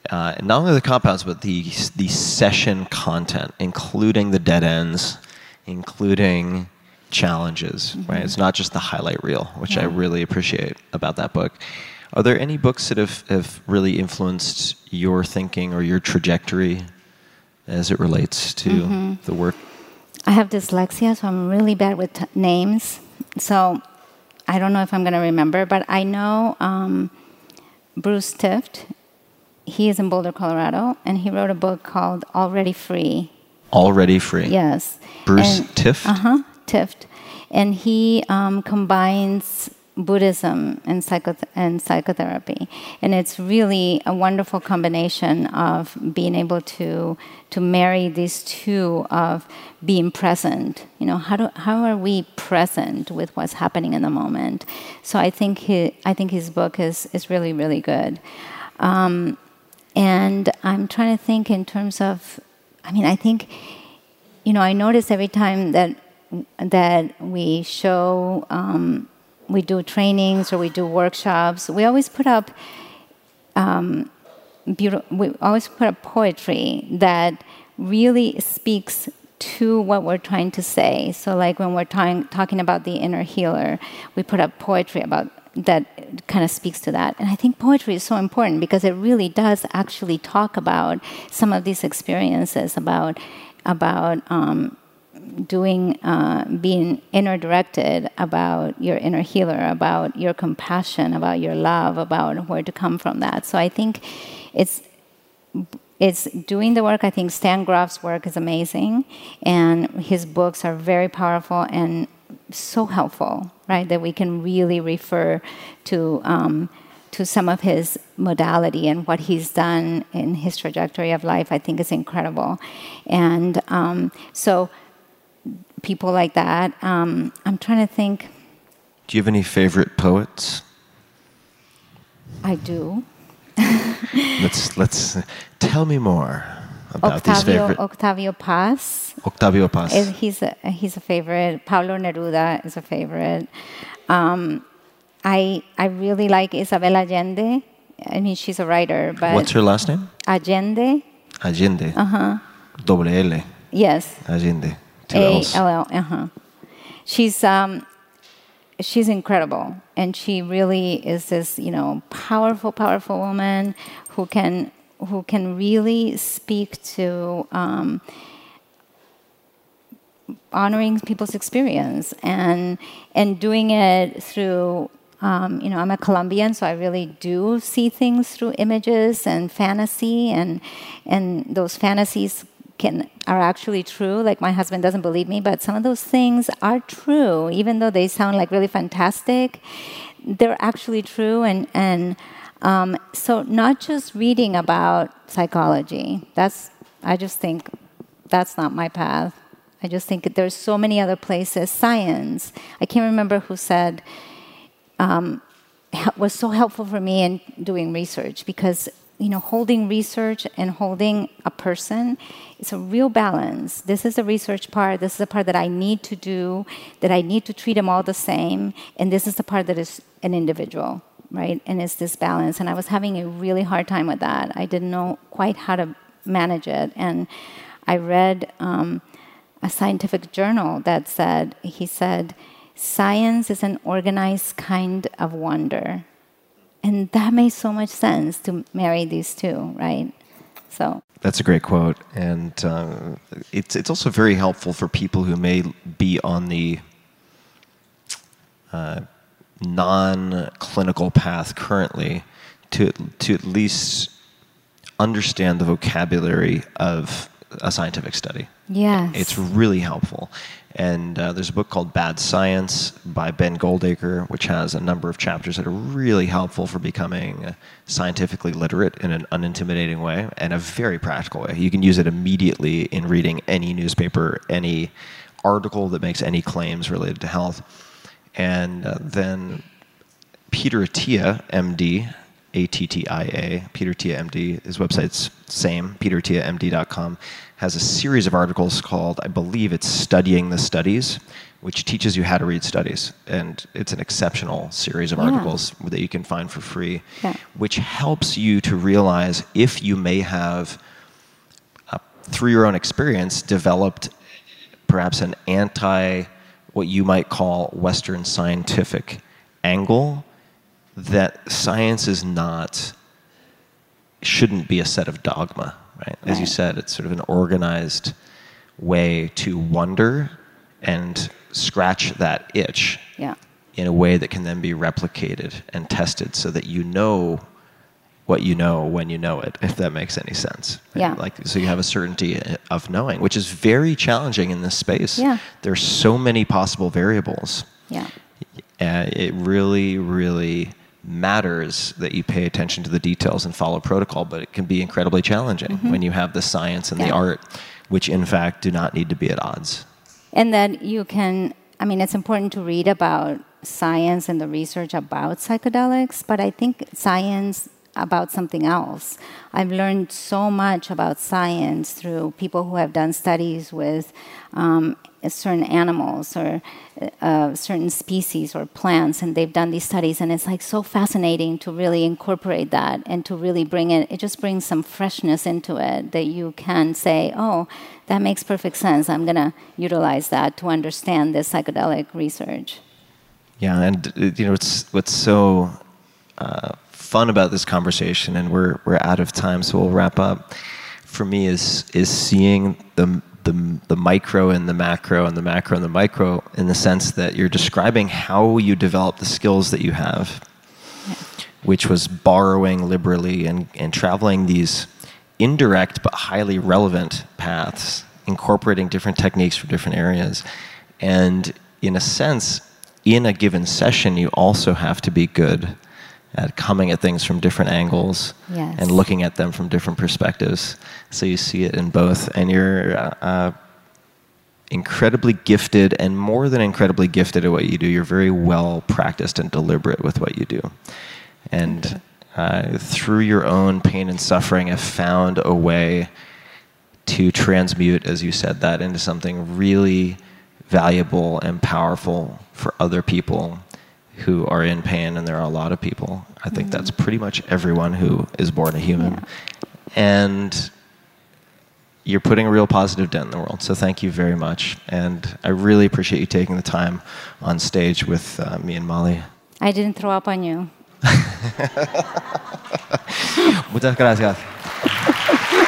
Uh, and not only the compounds, but the the session content, including the dead ends, including challenges. Right, it's not just the highlight reel, which I really appreciate about that book. Are there any books that have, have really influenced your thinking or your trajectory as it relates to the work? I have dyslexia, so I'm really bad with t- names. So I don't know if I'm going to remember, but I know um, Bruce Tift. He is in Boulder, Colorado, and he wrote a book called Already Free. Already free. Yes. Bruce Tift? Uh huh. Tift. And he um, combines Buddhism and, psycho- and psychotherapy. And it's really a wonderful combination of being able to, to marry these two of being present. You know, how, do, how are we present with what's happening in the moment? So I think, he, I think his book is, is really, really good. Um, and I'm trying to think in terms of, I mean, I think, you know, I notice every time that that we show, um, we do trainings or we do workshops, we always put up, um, we always put up poetry that really speaks to what we're trying to say. So, like when we're talking talking about the inner healer, we put up poetry about that kind of speaks to that. And I think poetry is so important because it really does actually talk about some of these experiences about about um, doing uh, being inner directed about your inner healer about your compassion about your love about where to come from that. So i think it's it's doing the work. I think Stan Grof's work is amazing and his books are very powerful and so helpful right that we can really refer to um, to some of his modality and what he's done in his trajectory of life i think is incredible. And um, so people like that um, i'm trying to think Do you have any favorite poets? i do let's let's tell me more about these octavio, favorite. octavio paz Octavio Paz. he's a, he's a favorite pablo neruda is a favorite um, I, I really like isabel allende i mean she's a writer but What's her last name? allende Allende. Uh huh. Double L. yes Allende. Two L's. L L. Uh huh. She's um, she's incredible, and she really is this you know powerful, powerful woman who can who can really speak to um, honoring people's experience and and doing it through um, you know, I'm a Colombian, so I really do see things through images and fantasy, and and those fantasies can are actually true. Like my husband doesn't believe me, but some of those things are true, even though they sound like really fantastic. They're actually true, and and um, so not just reading about psychology. That's I just think that's not my path. I just think there's so many other places. Science. I can't remember who said um, was so helpful for me in doing research because you know holding research and holding a person it's a real balance. This is the research part this is the part that i need to do that i need to treat them all the same and this is the part that is an individual right? And it's this balance. And i was having a really hard time with that. I didn't know quite how to manage it. And i read um, a scientific journal that said he said science is an organized kind of wonder. And that made so much sense to marry these two, right? So That's a great quote, and uh, it's it's also very helpful for people who may be on the uh, non-clinical path currently to to at least understand the vocabulary of a scientific study. yes, It's really helpful. And uh, there's a book called Bad Science by Ben Goldacre, which has a number of chapters that are really helpful for becoming scientifically literate in an unintimidating way and a very practical way. You can use it immediately in reading any newspaper, any article that makes any claims related to health. And uh, then Peter Attia, MD, A T T I A, Peter Attia, MD, his website's same, peterattiamd.com, has a series of articles called, I believe it's Studying the Studies, which teaches you how to read studies. And it's an exceptional series of Yeah. articles that you can find for free, Yeah. which helps you to realize if you may have, uh, through your own experience, developed perhaps an anti, what you might call Western scientific angle, that science is not, shouldn't be a set of dogma, right? As you said, it's sort of an organized way to wonder and scratch that itch yeah, in a way that can then be replicated and tested so that you know what you know when you know it, if that makes any sense. right? Yeah. Like, so you have a certainty of knowing, which is very challenging in this space. Yeah. There's so many possible variables. yeah, Uh, it really, really matters that you pay attention to the details and follow protocol, but it can be incredibly challenging when you have the science and the Mm-hmm. Art, which in fact do not need to be at odds. and that you can. I mean, it's important to read about science and the research about psychedelics, but I think science about something else. I've learned so much about science through people who have done studies with um, certain animals or uh, certain species or plants, and they've done these studies, and it's like so fascinating to really incorporate that and to really bring it. It just brings some freshness into it that you can say, "Oh, that makes perfect sense. I'm gonna utilize that to understand this psychedelic research." Yeah, and uh, you know what's what's so uh, fun about this conversation, and we're we're out of time, so we'll wrap up. For me, is is seeing the the the micro and the macro, and the macro and the micro, in the sense that you're describing how you develop the skills that you have, which was borrowing liberally and and traveling these indirect but highly relevant paths, incorporating different techniques from different areas. And in a sense, in a given session, you also have to be good at coming at things from different angles Yes. and looking at them from different perspectives. So you see it in both. And you're uh, uh, incredibly gifted, and more than incredibly gifted at what you do, you're very well practiced and deliberate with what you do. And uh, through your own pain and suffering, have found a way to transmute, as you said, that into something really valuable and powerful for other people who are in pain, and there are a lot of people. I think that's pretty much everyone who is born a human. Yeah. And you're putting a real positive dent in the world. So thank you very much. And I really appreciate you taking the time on stage with uh, me and Molly. I didn't throw up on you. Muchas gracias.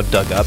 dug up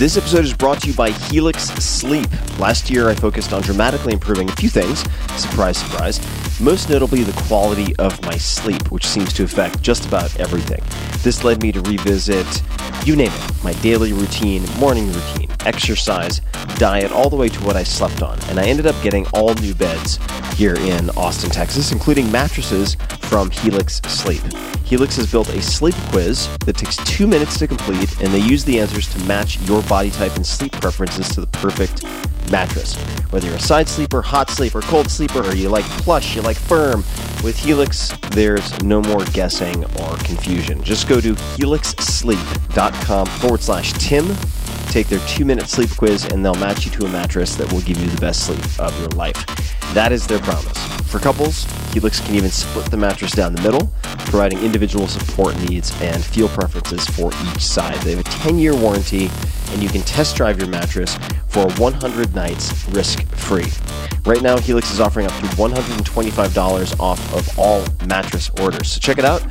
This episode is brought to you by Helix Sleep. Last year, I focused on dramatically improving a few things. Surprise, surprise. Most notably, the quality of my sleep, which seems to affect just about everything. This led me to revisit, you name it, my daily routine, morning routine, exercise, diet, all the way to what I slept on. And I ended up getting all new beds here in Austin, Texas, including mattresses from Helix Sleep. Helix has built a sleep quiz that takes two minutes to complete, and they use the answers to match your body type and sleep preferences to the perfect mattress. Whether you're a side sleeper, hot sleeper, cold sleeper, or you like plush, you like firm, with Helix, there's no more guessing or confusion. Just go to helixsleep.com forward slash Tim, take their two minute sleep quiz, and they'll match you to a mattress that will give you the best sleep of your life. That is their promise. For couples, Helix can even split the mattress down the middle, providing individual support needs and feel preferences for each side. They have a 10 year warranty, and you can test drive your mattress for 100 nights risk free. Right now, Helix is offering up to $125 off of all mattress orders. So check it out.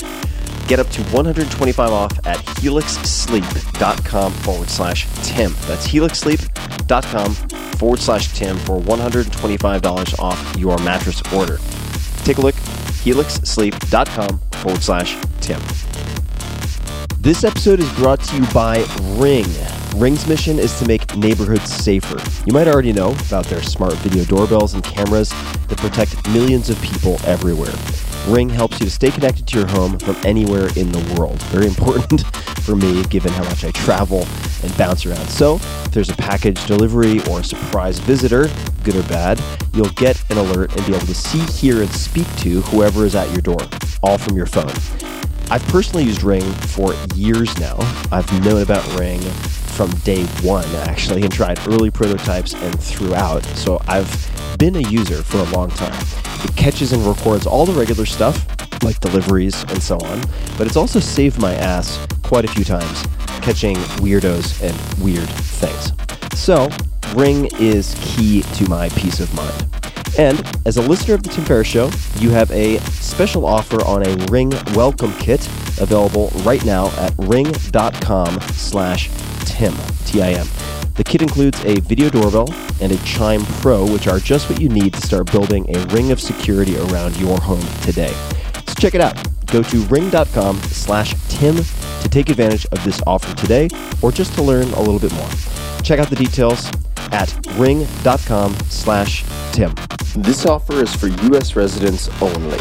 Get up to 125 off at helixsleep.com forward slash Tim. That's helixsleep.com forward slash Tim for $125 off your mattress order. Take a look, helixsleep.com forward slash Tim. This episode is brought to you by Ring. Ring's mission is to make neighborhoods safer. You might already know about their smart video doorbells and cameras that protect millions of people everywhere. Ring helps you to stay connected to your home from anywhere in the world. Very important for me, given how much I travel and bounce around. So, if there's a package delivery or a surprise visitor, good or bad, you'll get an alert and be able to see, hear, and speak to whoever is at your door, all from your phone. I've personally used Ring for years now. I've known about Ring from day one, actually, and tried early prototypes and throughout. So I've been a user for a long time. It catches and records all the regular stuff, like deliveries and so on, but it's also saved my ass quite a few times catching weirdos and weird things. So, Ring is key to my peace of mind. And as a listener of the Tim Ferriss Show, you have a special offer on a Ring welcome kit available right now at ring.com slash Tim, T-I-M. The kit includes a video doorbell and a Chime Pro, which are just what you need to start building a ring of security around your home today. So check it out. Go to ring.com slash Tim to take advantage of this offer today or just to learn a little bit more. Check out the details at ring.com slash Tim. This offer is for U.S. residents only.